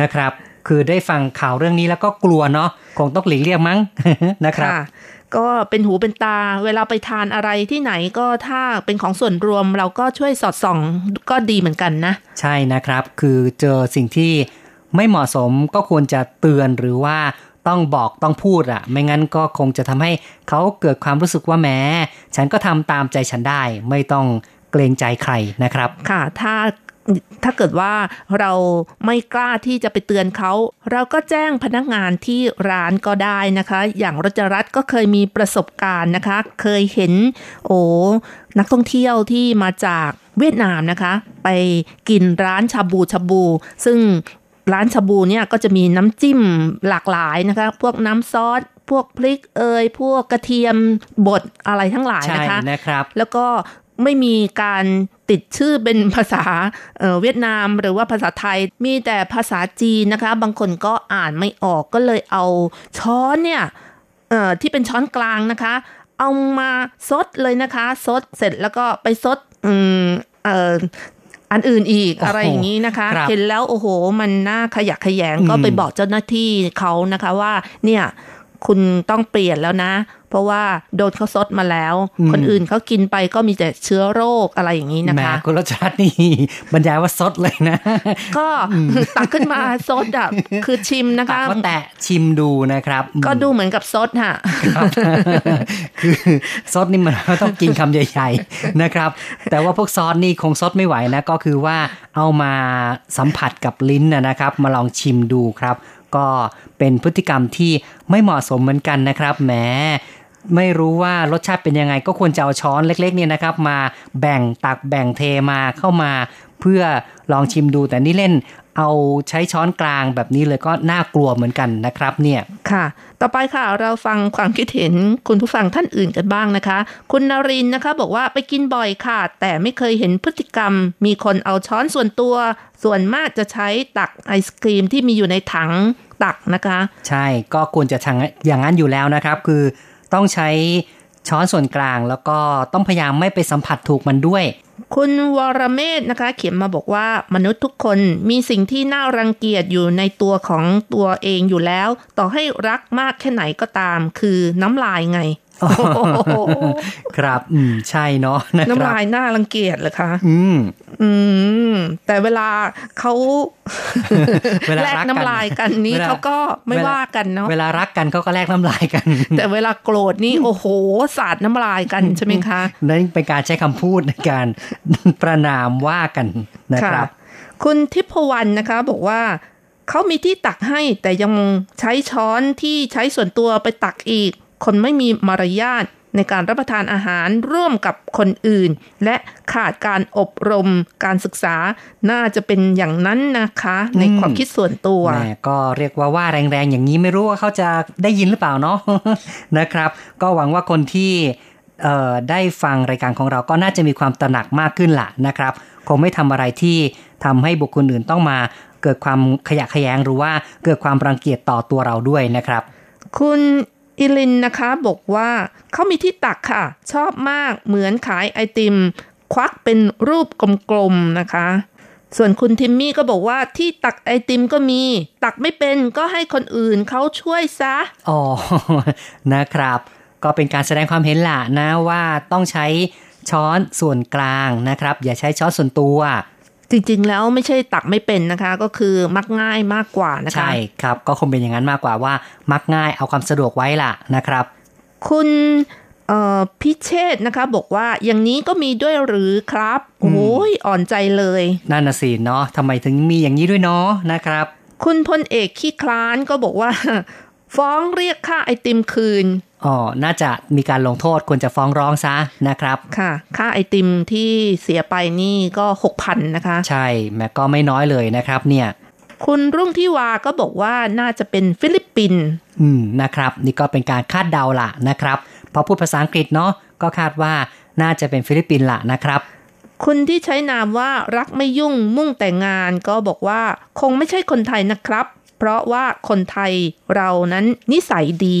นะครับ คือได้ฟังข่าวเรื่องนี้แล้วก็กลัวเนาะคงต้องหลีกเลี่ยงมั้งนะครับค่ะ ก็เป็นหูเป็นตา เวลาไปทานอะไรที่ไหนก็ถ้าเป็นของส่วนรวมเราก็ช่วยสอดส่องก็ดีเหมือนกันนะ ใช่นะครับ คือเจอสิ่งที่ไม่เหมาะสมก็ควรจะเตือนหรือว่าต้องบอกต้องพูดอะไม่งั้นก็คงจะทำให้เขาเกิดความรู้สึกว่าแหม้ฉันก็ทำตามใจฉันได้ ไม่ต้องเกรงใจใครนะครับ ค่ะ ถ้า ถ้าเกิดว่าเราไม่กล้าที่จะไปเตือนเขา เราก็แจ้งพนักงานที่ร้านก็ได้นะคะ อย่างรจรัตน์ก็เคยมีประสบการณ์นะคะ เคยเห็น โอ้นักท่องเที่ยวที่มาจากเวียดนามนะคะ ไปกินร้านชาบูชาบู ซึ่งร้านชาบูเนี่ยก็จะมีน้ำจิ้มหลากหลายนะคะ พวกน้ำซอสพวกพริกเอยพวกกระเทียมบดอะไรทั้งหลายใช่นะคะนะครับ แล้วก็ไม่มีการ ติดชื่อเป็นภาษาเอ่อเวียดนามหรือว่าภาษาไทย มีแต่ภาษาจีนนะคะ บางคนก็อ่านไม่ออกก็เลยเอาช้อนเนี่ยเอ่อที่เป็นช้อนกลางนะคะ เอามาซดเลยนะคะซดเสร็จแล้วก็ไปซดอืมเอ่ออันอื่นอีกโอ้โหอะไรอย่างนี้นะคะครับเห็นแล้วโอ้โห มันน่าขยะแขยงอืมก็ไปบอกเจ้าหน้าที่เขานะคะว่าเนี่ย คุณต้องเปลี่ยนแล้วนะ เพราะว่าโดนเขาซดมาแล้ว คนอื่นเขากินไปก็มีแต่เชื้อโรคอะไรอย่างนี้นะแหมคะคุณรสชาตินี่บรรยายว่าซดเลยนะ ก็ตักขึ้นมาซดอะคือชิมนะตักคะว่าแตะชิมดูนะครับ ก็ดูเหมือนกับซดค่ะครับคือซดนี่มันต้องกินคำใหญ่ ๆนะครับ แต่ว่าพวกซอสนี่คงซดไม่ไหวนะก็คือว่าเอามาสัมผัสกับลิ้นนะนะครับ มาลองชิมดูครับ ก็เป็นพฤติกรรมที่ไม่เหมาะสมเหมือนกันนะครับแหมไม่รู้ว่ารสชาติเป็นยังไง ก็ควรจะเอาช้อนเล็กๆเนี่ยนะครับ มาแบ่งตักแบ่งเทมาเข้ามา เพื่อลองชิมดูแต่นี่เล่น เอาใช้ช้อนกลางแบบนี้เลยก็น่ากลัวเหมือนกันนะครับเนี่ยค่ะ ต่อไปค่ะเราฟังความคิดเห็นคุณผู้ฟังท่านอื่นกันบ้างนะคะ คุณนรินทร์นะคะ บอกว่าไปกินบ่อยค่ะ แต่ไม่เคยเห็นพฤติกรรม มีคนเอาช้อนส่วนตัว ส่วนมากจะใช้ตักไอศครีมที่มีอยู่ในถังตักนะคะ ใช่ก็ควรจะทางอย่างนั้นอยู่แล้วนะครับ คือต้องใช้ ช้อนส่วนกลางแล้วก็ต้องพยายามไม่ไปสัมผัสถูกมันด้วย คุณวรเมศนะคะ เขียนมาบอกว่ามนุษย์ทุกคนมีสิ่งที่น่ารังเกียจอยู่ในตัวของตัวเองอยู่แล้ว ต่อให้รักมากแค่ไหนก็ตาม คือน้ำลายไง ครับอืมใช่เนาะนะคน้ำรับลายน่ารังเกียจเหรอคะ อืม อืม แต่เวลาเขาเวลาแลกรักกันน้ำลายกันนี้เวลาเขาก็ไม่เวลาว่ากันเนาะเวลารักกันเขาก็แลกน้ำลายกัน แต่เวลาโกรธนี่โอ้โหสาดน้ำลายกันใช่ไหมคะนั่นเป็นการใช้คำพูดในการประนามว่ากันนะครับ คุณทิพวรรณนะคะ บอกว่าเขามีที่ตักให้แต่ยังใช้ช้อนที่ใช้ส่วนตัวไปตักอีก คนไม่มีมารยาทในการรับประทานอาหารร่วมกับคนอื่น และขาดการอบรมการศึกษาน่าจะเป็นอย่างนั้นนะคะ ในความคิดส่วนตัวแหมก็เรียกว่าว่าแรงๆ อย่างนี้ไม่รู้ว่าเขาจะได้ยินหรือเปล่าเนาะนะครับ ก็หวังว่าคนที่เอ่อได้ฟังรายการของเราก็น่าจะมีความตระหนักมากขึ้นล่ะนะครับ คงไม่ทำอะไรที่ทำให้บุคคลอื่นต้องมา เกิดความขยะแขยงหรือว่าเกิดความรังเกียจต่อตัวเราด้วยนะครับ คุณ อิลินนะคะบอกว่าเขามีที่ตักค่ะ ชอบมากเหมือนขายไอติม ควักเป็นรูปกลมๆนะคะ ส่วนคุณทิมมี่ก็บอกว่าที่ตักไอติมก็มี ตักไม่เป็นก็ให้คนอื่นเขาช่วยซะ อ๋อ นะครับ ก็เป็นการแสดงความเห็นล่ะนะว่าต้องใช้ช้อนส่วนกลางนะครับ อย่าใช้ช้อนส่วนตัว จริงๆ แล้วไม่ใช่ตักไม่เป็นนะคะ ก็คือมักง่ายมากกว่านะคะ ใช่ครับ ก็คงเป็นอย่างนั้นมากกว่าว่า มักง่ายเอาความสะดวกไว้ล่ะนะครับ คุณเอ่อพิเชษนะคะบอกว่าอย่างนี้ก็มีด้วยหรือครับโอ้ยอ่อนใจเลย นั่นน่ะสิเนาะทำไมถึงมีอย่างนี้ด้วยเนาะนะครับ คุณพลเอกขี้คลานก็บอกว่า ฟ้องเรียกค่าไอติมคืน อ๋อน่าจะมีการลงโทษควรจะฟ้องร้องซะนะครับ ค่ะ ค่าไอติมที่เสียไปนี่ก็หกพันนะคะ ใช่ แม้ก็ไม่น้อยเลยนะครับเนี่ย คุณรุ่งที่วาก็บอกว่าน่าจะเป็นฟิลิปปินส์ อืม นะครับ นี่ก็เป็นการคาดเดาล่ะนะครับ พอพูดภาษาอังกฤษเนาะ ก็คาดว่าน่าจะเป็นฟิลิปปินส์ล่ะนะครับคุณที่ใช้นามว่ารักไม่ยุ่งมุ่งแต่งงานก็บอกว่าคงไม่ใช่คนไทยนะครับ เพราะว่าคนไทยเรานั้นนิสัยดี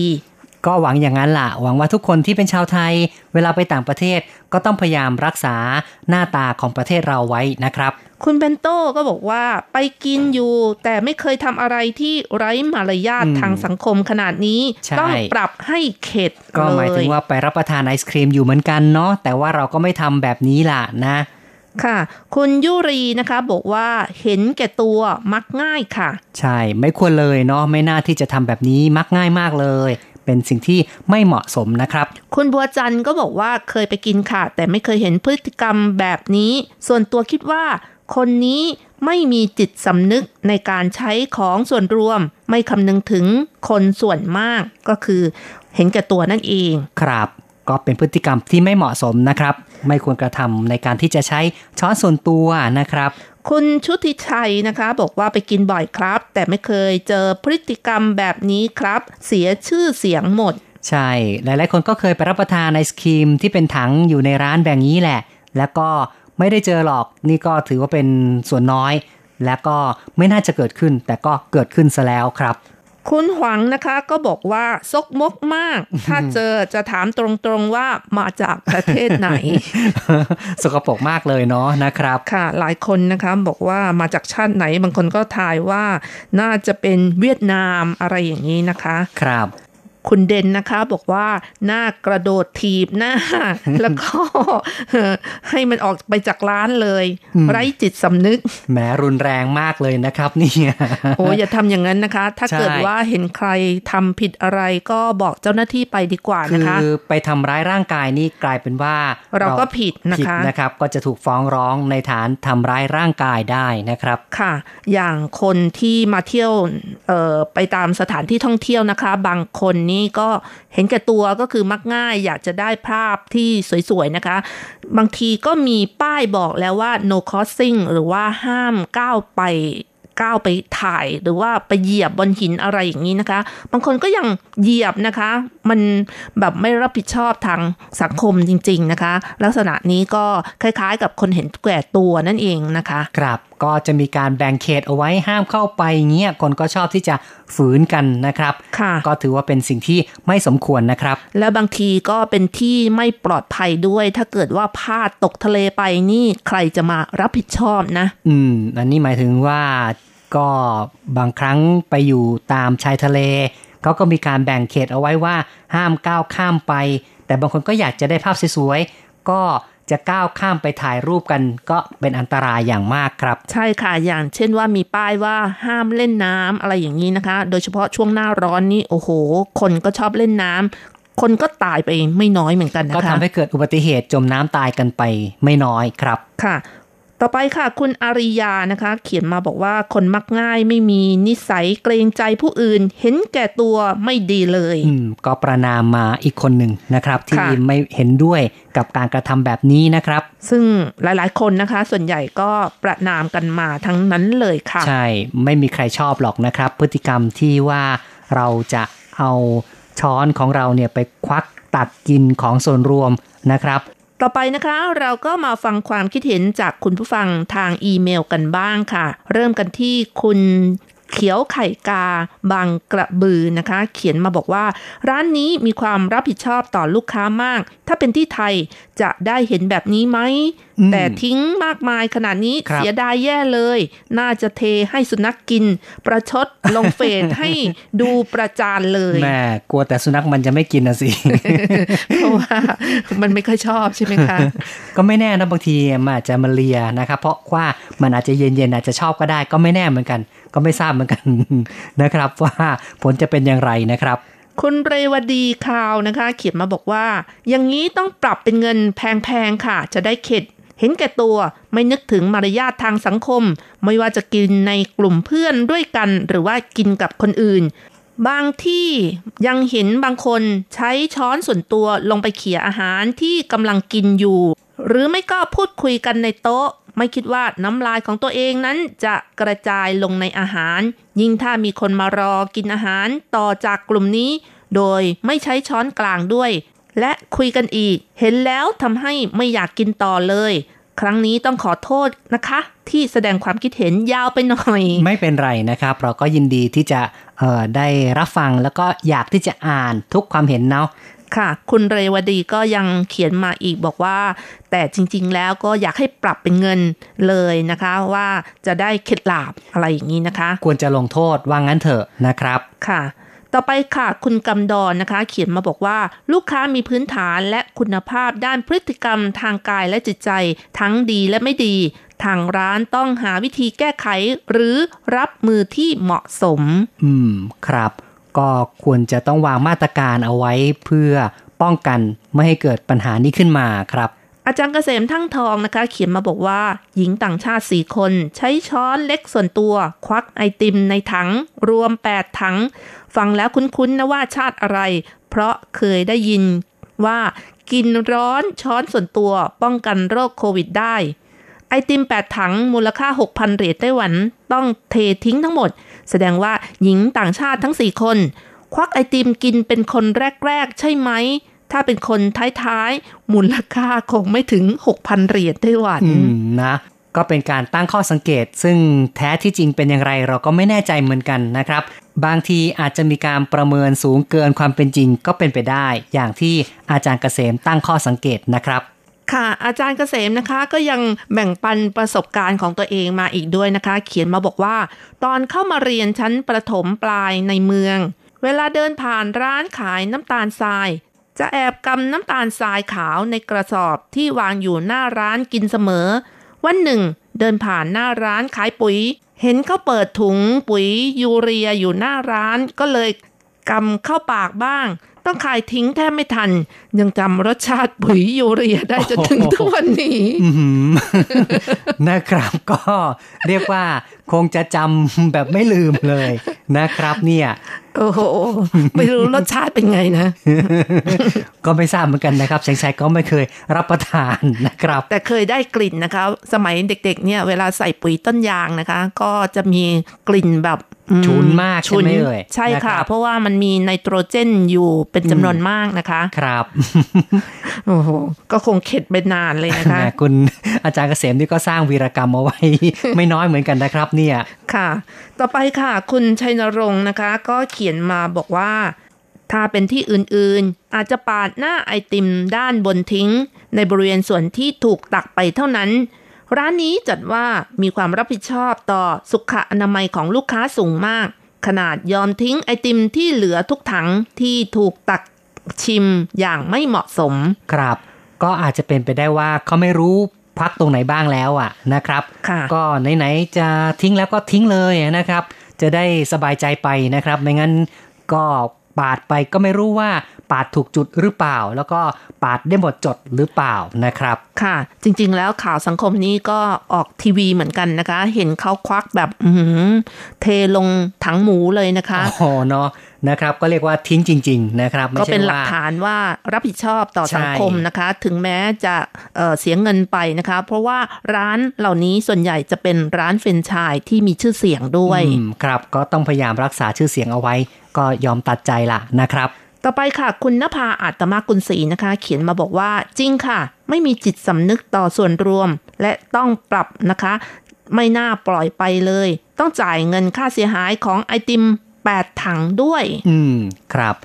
ก็หวังอย่างนั้นล่ะ หวังว่าทุกคนที่เป็นชาวไทย เวลาไปต่างประเทศก็ต้องพยายามรักษาหน้าตาของประเทศเราไว้นะครับ คุณเบนโต้ก็บอกว่าไปกินอยู่ แต่ไม่เคยทำอะไรที่ไร้มารยาทอืมทางสังคมขนาดนี้ใช่ต้องปรับให้เข็ดก็หมายถึงเลว่าไปรับประทานไอศครีมอยู่เหมือนกันเนาะแต่ว่าเราก็ไม่ทำแบบนี้ล่ะนะค่ะ คุณยุรีนะคะบอกว่าเห็นแก่ตัวมักง่ายค่ะ ใช่ไม่ควรเลยเนาะไม่น่าที่จะทำแบบนี้มักง่ายมากเลย เป็นสิ่งที่ไม่เหมาะสมนะครับ คุณบัวจันทร์ก็บอกว่าเคยไปกินค่ะ แต่ไม่เคยเห็นพฤติกรรมแบบนี้ ส่วนตัวคิดว่า คนนี้ไม่มีจิตสำนึกในการใช้ของส่วนรวม ไม่คำนึงถึงคนส่วนมากก็คือ เห็นแก่ตัวนั่นเอง ครับ ก็เป็นพฤติกรรมที่ไม่เหมาะสมนะครับ ไม่ควรกระทำในการที่จะใช้ช้อนส่วนตัวนะครับ คุณชุติชัยนะคะ บอกว่าไปกินบ่อยครับ แต่ไม่เคยเจอพฤติกรรมแบบนี้ครับ เสียชื่อเสียงหมด ใช่ หลาย ๆ คนก็เคยไปรับประทานไอศครีมที่เป็นถังอยู่ในร้านแบบนี้แหละ แล้วก็ไม่ได้เจอหรอกนี่ก็ถือว่าเป็นส่วนน้อย และก็ไม่น่าจะเกิดขึ้น แต่ก็เกิดขึ้นซะแล้วครับ คุณหวังนะคะก็บอกว่าซกมกมาก ถ้าเจอจะถามตรงๆว่ามาจากประเทศไหน สกปรกมากเลยเนาะนะครับ ค่ะ หลายคนนะคะบอกว่ามาจากชาติไหนบางคนก็ทายว่า น่าจะเป็นเวียดนามอะไรอย่างนี้นะคะ ครับ คุณเด่นนะคะบอกว่าหน้ากระโดดถีบหน้า แล้วก็ให้มันออกไปจากร้านเลย ไร้จิตสำนึกแหมรุนแรงมากเลยนะครับเนี่ยโอ้อย่าทำอย่างนั้นนะคะ ถ้าใช่เกิดว่าเห็นใครทำผิดอะไรก็บอกเจ้าหน้าที่ไปดีกว่าคืนะคะอไปทำร้ายร่างกายนี่กลายเป็นว่า เราก็ผิดนะคะผิดนะครับ ก็จะถูกฟ้องร้องในฐานทำร้ายร่างกายได้นะครับค่ะ อย่างคนที่มาเที่ยวเอ่อไปตามสถานที่ท่องเที่ยวนะคะ บางคนนี่ก็เห็นแก่ตัวก็คือมักง่าย อยากจะได้ภาพที่สวยๆนะคะ บางทีก็มีป้ายบอกแล้วว่า no crossing หรือว่าห้ามก้าวไปก้าวไปถ่ายหรือว่าไปเหยียบบนหินอะไรอย่างนี้นะคะ บางคนก็ยังเหยียบนะคะ มันแบบไม่รับผิดชอบทางสังคมจริง ๆนะคะ ลักษณะนี้ก็คล้ายๆ กับคนเห็นแก่ตัวนั่นเองนะคะ ครับ ก็จะมีการแบ่งเขตเอาไว้ห้ามเข้าไปเงี้ยคนก็ชอบที่จะฝืนกันนะครับค่ะก็ถือว่าเป็นสิ่งที่ไม่สมควรนะครับ และบางทีก็เป็นที่ไม่ปลอดภัยด้วย ถ้าเกิดว่าพลาดตกทะเลไปนี่ใครจะมารับผิดชอบนะ อืม อันนี้หมายถึงว่าก็บางครั้งไปอยู่ตามชายทะเลเขาก็มีการแบ่งเขตเอาไว้ว่าห้ามก้าวข้ามไป แต่บางคนก็อยากจะได้ภาพสวยๆก็ จะก้าวข้ามไปถ่ายรูปกันก็เป็นอันตรายอย่างมากครับ ใช่ค่ะอย่างเช่นว่ามีป้ายว่าห้ามเล่นน้ำอะไรอย่างนี้นะคะ โดยเฉพาะช่วงหน้าร้อนนี่โอ้โห คนก็ชอบเล่นน้ำคนก็ตายไปไม่น้อยเหมือนกันนะคะก็ทำให้เกิดอุบัติเหตุจมน้ำตายกันไปไม่น้อยครับค่ะ ต่อไปค่ะ คุณอาริยานะคะ เขียนมาบอกว่าคนมักง่ายไม่มีนิสัยเกรงใจผู้อื่น เห็นแก่ตัวไม่ดีเลยอืมก็ประนามมาอีกคนหนึ่งนะครับ ที่ค่ะไม่เห็นด้วยกับการกระทำแบบนี้นะครับ ซึ่งหลายๆ คนนะคะ ส่วนใหญ่ก็ประนามกันมาทั้งนั้นเลยค่ะ ใช่ไม่มีใครชอบหรอกนะครับ พฤติกรรมที่ว่าเราจะเอาช้อนของเราเนี่ยไปควักตักกินของส่วนรวมนะครับ ต่อไปนะคะเราก็มาฟังความคิดเห็นจากคุณผู้ฟังทางอีเมลกันบ้างค่ะ เริ่มกันที่คุณ เขียวไข่กา บางกระบือนะคะ เขียนมาบอกว่า ร้านนี้มีความรับผิดชอบต่อลูกค้ามาก ถ้าเป็นที่ไทยจะได้เห็นแบบนี้ไหมอืมแต่ทิ้งมากมายขนาดนี้ครับเสียดายแย่เลย น่าจะเทให้สุนัขกกิน ประชดลงเฟซให้ดูประจานเลยแม่กลัวแต่สุนัขมันจะไม่กินนะสิเพราะว่ามันไม่ค่อยชอบใช่ไหมคะ ก็ไม่แน่นะบางทีมันอาจจะมาเลียนะครับเพราะว่ามันอาจจะเย็นๆอาจจะชอบก็ได้ก็ไม่แน่เหมือนกัน ก็ไม่ทราบเหมือนกันนะครับ ว่าผลจะเป็นอย่างไรนะครับ คุณเรวดีคาวนะคะ เขียนมาบอกว่า อย่างนี้ต้องปรับเป็นเงินแพงๆค่ะ จะได้เข็ด เห็นแก่ตัวไม่นึกถึงมารยาททางสังคม ไม่ว่าจะกินในกลุ่มเพื่อนด้วยกัน หรือว่ากินกับคนอื่นบางที่ยังเห็นบางคนใช้ช้อนส่วนตัวลงไปเขี่ยอาหารที่กำลังกินอยู่ หรือไม่ก็พูดคุยกันในโต๊ะ ไม่คิดว่าน้ำลายของตัวเองนั้นจะกระจายลงในอาหาร ยิ่งถ้ามีคนมารอกินอาหารต่อจากกลุ่มนี้ โดยไม่ใช้ช้อนกลางด้วย และคุยกันอีก เห็นแล้วทำให้ไม่อยากกินต่อเลย ครั้งนี้ต้องขอโทษนะคะ ที่แสดงความคิดเห็นยาวไปหน่อย ไม่เป็นไรนะครับ เราก็ยินดีที่จะออได้รับฟังแล้วก็อยากที่จะอ่านทุกความเห็นเนาะ ค่ะ คุณเรวดีก็ยังเขียนมาอีกบอกว่า แต่จริงๆแล้วก็อยากให้ปรับเป็นเงินเลยนะคะ ว่าจะได้เข็ดหลาบอะไรอย่างนี้นะคะ ควรจะลงโทษว่างั้นเถอะนะครับค่ะต่อไปค่ะ คุณกำดอนนะคะ เขียนมาบอกว่า ลูกค้ามีพื้นฐานและคุณภาพด้านพฤติกรรมทางกายและจิตใจ ทั้งดีและไม่ดี ทางร้านต้องหาวิธีแก้ไข หรือรับมือที่เหมาะสม อืม ครับ ก็ควรจะต้องวางมาตรการเอาไว้เพื่อป้องกันไม่ให้เกิดปัญหานี้ขึ้นมาครับ อาจารย์เกษมทั้งทองนะคะ เขียนมาบอกว่า หญิงต่างชาติสี่คน ใช้ช้อนเล็กส่วนตัว ควักไอติมในถัง รวม 8 ถัง ฟังแล้วคุ้นๆนะว่าชาติอะไร เพราะเคยได้ยินว่ากินร้อนช้อนส่วนตัวป้องกันโรคโควิดได้ ไอติม 8 ถังมูลค่า 6,000 เหรียญไต้หวัน ต้องเททิ้งทั้งหมด แสดงว่าหญิงต่างชาติทั้ง4คน ควักไอติมกินเป็นคนแรก ๆ ใช่ไหม ถ้าเป็นคนท้าย ๆ มูลค่าคงไม่ถึง 6,000 เหรียญไต้หวันนะก็เป็นการตั้งข้อสังเกต ซึ่งแท้ที่จริงเป็นอย่างไรเราก็ไม่แน่ใจเหมือนกันนะครับ บางทีอาจจะมีการประเมินสูงเกินความเป็นจริงก็เป็นไปได้ อย่างที่อาจารย์เกษมตั้งข้อสังเกตนะครับ ค่ะ อาจารย์เกษมนะคะก็ยังแบ่งปันประสบการณ์ของตัวเองมาอีกด้วยนะคะ เขียนมาบอกว่า ตอนเข้ามาเรียนชั้นประถมปลายในเมือง เวลาเดินผ่านร้านขายน้ำตาลทราย จะแอบกำน้ำตาลทรายขาวในกระสอบที่วางอยู่หน้าร้านกินเสมอ วันหนึ่ง เดินผ่านหน้าร้านขายปุ๋ย เห็นเขาเปิดถุงปุ๋ยยูเรียอยู่หน้าร้านก็เลยกำเข้าปากบ้าง ต้องขายทิ้งแทบไม่ทัน ยังจำรสชาติปุ๋ยยูเรียได้จนถึงทุกวันนี้อื้อหือนะครับก็เรียกว่าคงจะจำแบบไม่ลืมเลยนะครับ เนี่ย โอ้โหไม่รู้รสชาติเป็นไงนะ ก็ไม่ทราบเหมือนกันนะครับแสงชัยก็ไม่เคยรับประทานนะครับ แต่เคยได้กลิ่นนะคะ สมัยเด็กๆ เนี่ย เวลาใส่ปุ๋ยต้นยางนะคะ ก็จะมีกลิ่นแบบ อืฉุนมากใช่ไหมเอ่ยใช่นะครัค่ะบเพราะว่ามันมีไนโตรเจนอยู่เป็นจำนวนมากนะคะ ครับโอ้โหก็คงเข็ดไปนานเลยนะคะแหมคุณอาจารย์เกษมนี่ก็สร้างวีรกรรมเอาไว้ไม่น้อยเหมือนกันนะครับ เนี่ยค่ะ ต่อไปค่ะ คุณชัยนรงค์นะคะ ก็เขียนมาบอกว่า ถ้าเป็นที่อื่นๆ อาจจะปาดหน้าไอติมด้านบนทิ้ง ในบริเวณส่วนที่ถูกตักไปเท่านั้น ร้านนี้จัดว่ามีความรับผิดชอบต่อสุขอนามัยของลูกค้าสูงมาก ขนาดยอมทิ้งไอติมที่เหลือทุกถังที่ถูกตักชิมอย่างไม่เหมาะสม ครับ ก็อาจจะเป็นไปได้ว่าเขาไม่รู้พักตรงไหนบ้างแล้วอะนะครับค่ะก็ไหนๆจะทิ้งแล้วก็ทิ้งเลยนะครับ จะได้สบายใจไปนะครับ ไม่งั้นก็ ปาดไปก็ไม่รู้ว่าปาดถูกจุดหรือเปล่า แล้วก็ปาดได้หมดจดหรือเปล่านะครับ ค่ะ จริง ๆ แล้วข่าวสังคมนี้ก็ออกทีวีเหมือนกันนะคะ เห็นเขาควักแบบอื้อหือเทลงถังหมูเลยนะคะอ๋อเนาะ นะครับก็เรียกว่าทิ้งจริง ๆ นะครับไม่ก็ใช่เป็นหลักว่าฐานว่ารับผิดชอบต่อใช่สังคมนะคะ ถึงแม้จะเอ่อเสียเงินไปนะคะ เพราะว่าร้านเหล่านี้ส่วนใหญ่จะเป็นร้านเฟรนไชส์ที่มีชื่อเสียงด้วยอืมครับก็ต้องพยายามรักษาชื่อเสียงเอาไว้ ก็ยอมตัดใจละนะครับต่อไปค่ะ คุณนภาอาตมากุลศรีนะคะ เขียนมาบอกว่าจริงค่ะ ไม่มีจิตสำนึกต่อส่วนรวม และต้องปรับนะคะ ไม่น่าปล่อยไปเลย ต้องจ่ายเงินค่าเสียหายของไอติม 8 ถังด้วย อืมครับ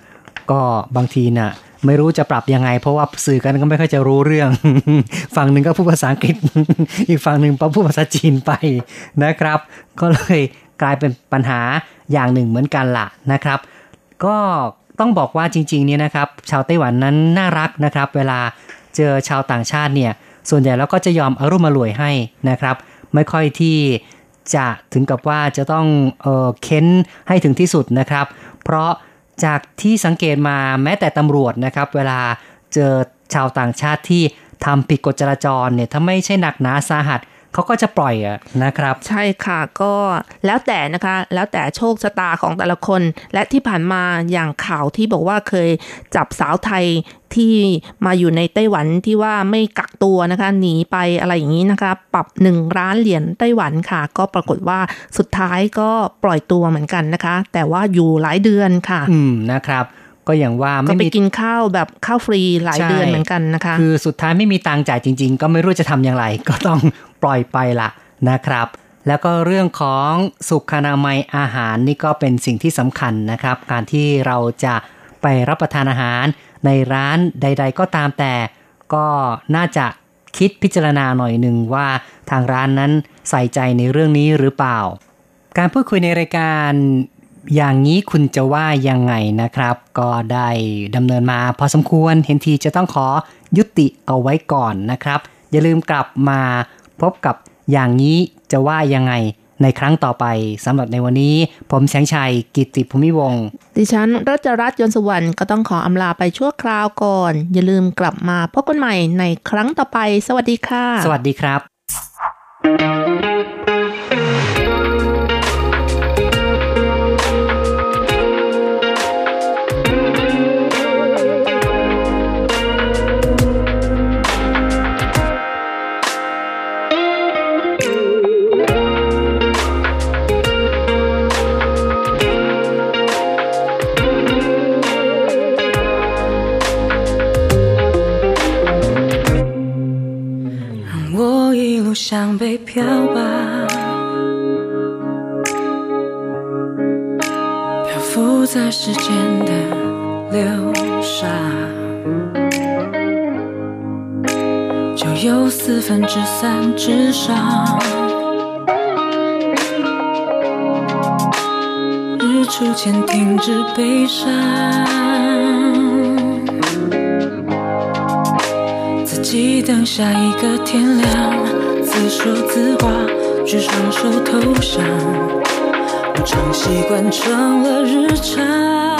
ก็บางทีน่ะไม่รู้จะปรับยังไง เพราะว่าสื่อกันก็ไม่ค่อยจะรู้เรื่อง ฝั่งหนึ่งก็พูดภาษาอังกฤษ อีกฝั่งหนึ่งพูดภาษาจีนไปนะครับ ก็เลยกลายเป็นปัญหาอย่างหนึ่งเหมือนกันละนะครับ ก็ต้องบอกว่าจริงๆเนี่ยนะครับ ชาวไต้หวันนั้นน่ารักนะครับ เวลาเจอชาวต่างชาติเนี่ย ส่วนใหญ่แล้วก็จะยอมอารมณ์อร่วยให้นะครับ ไม่ค่อยที่ จะถึงกับว่าจะต้องเออเค้นให้ถึงที่สุดนะครับ เพราะจากที่สังเกตมาแม้แต่ตำรวจนะครับ เวลาเจอชาวต่างชาติที่ทำผิดกฎจราจรเนี่ยถ้าไม่ใช่หนักหนาสาหัส เขาก็จะปล่อยอะนะครับ ใช่ค่ะก็แล้วแต่นะคะ แล้วแต่โชคชะตาของแต่ละคน และที่ผ่านมาอย่างข่าวที่บอกว่าเคยจับสาวไทยที่มาอยู่ในไต้หวันที่ว่าไม่กักตัวนะคะหนีไปอะไรอย่างนี้นะคะ ปรับหนึ่งร้านเหรียญไต้หวันค่ะ ก็ปรากฏว่าสุดท้ายก็ปล่อยตัวเหมือนกันนะคะ แต่ว่าอยู่หลายเดือนค่ะ อืมนะครับ ก็อย่างว่าก็ไม่ไปมีกินข้าวแบบข้าวฟรีหลายใช่เดือนเหมือนกันนะคะ คือสุดท้ายไม่มีตังค์จ่ายจริง ๆ ก็ไม่รู้จะทำอย่างไร ก็ต้องปล่อยไปละนะครับ แล้วก็เรื่องของสุขอนามัยอาหารนี่ก็เป็นสิ่งที่สำคัญนะครับ การที่เราจะไปรับประทานอาหารในร้านใด ๆ ก็ตามแต่ ก็น่าจะคิดพิจารณาหน่อยหนึ่งว่าทางร้านนั้นใส่ใจในเรื่องนี้หรือเปล่า การพูดคุยในรายการ อย่างนี้คุณจะว่ายังไงนะครับ ก็ได้ดำเนินมาพอสมควรเห็นทีจะต้องขอยุติเอาไว้ก่อนนะครับ อย่าลืมกลับมาพบกับอย่างนี้จะว่ายังไงในครั้งต่อไปสำหรับในวันนี้ ผมแสงชัยกิตติภูมิวงศ์ดิฉันรัชรัตน์ยนต์สุวรรณก็ต้องขออำลาไปชั่วคราวก่อน อย่าลืมกลับมาพบกันใหม่ในครั้งต่อไป สวัสดีค่ะ สวัสดีครับ 时间的流沙，就有四分之三智商。日出前停止悲伤。自己等下一个天亮，自说自话，举双手投降，常习惯成了日常，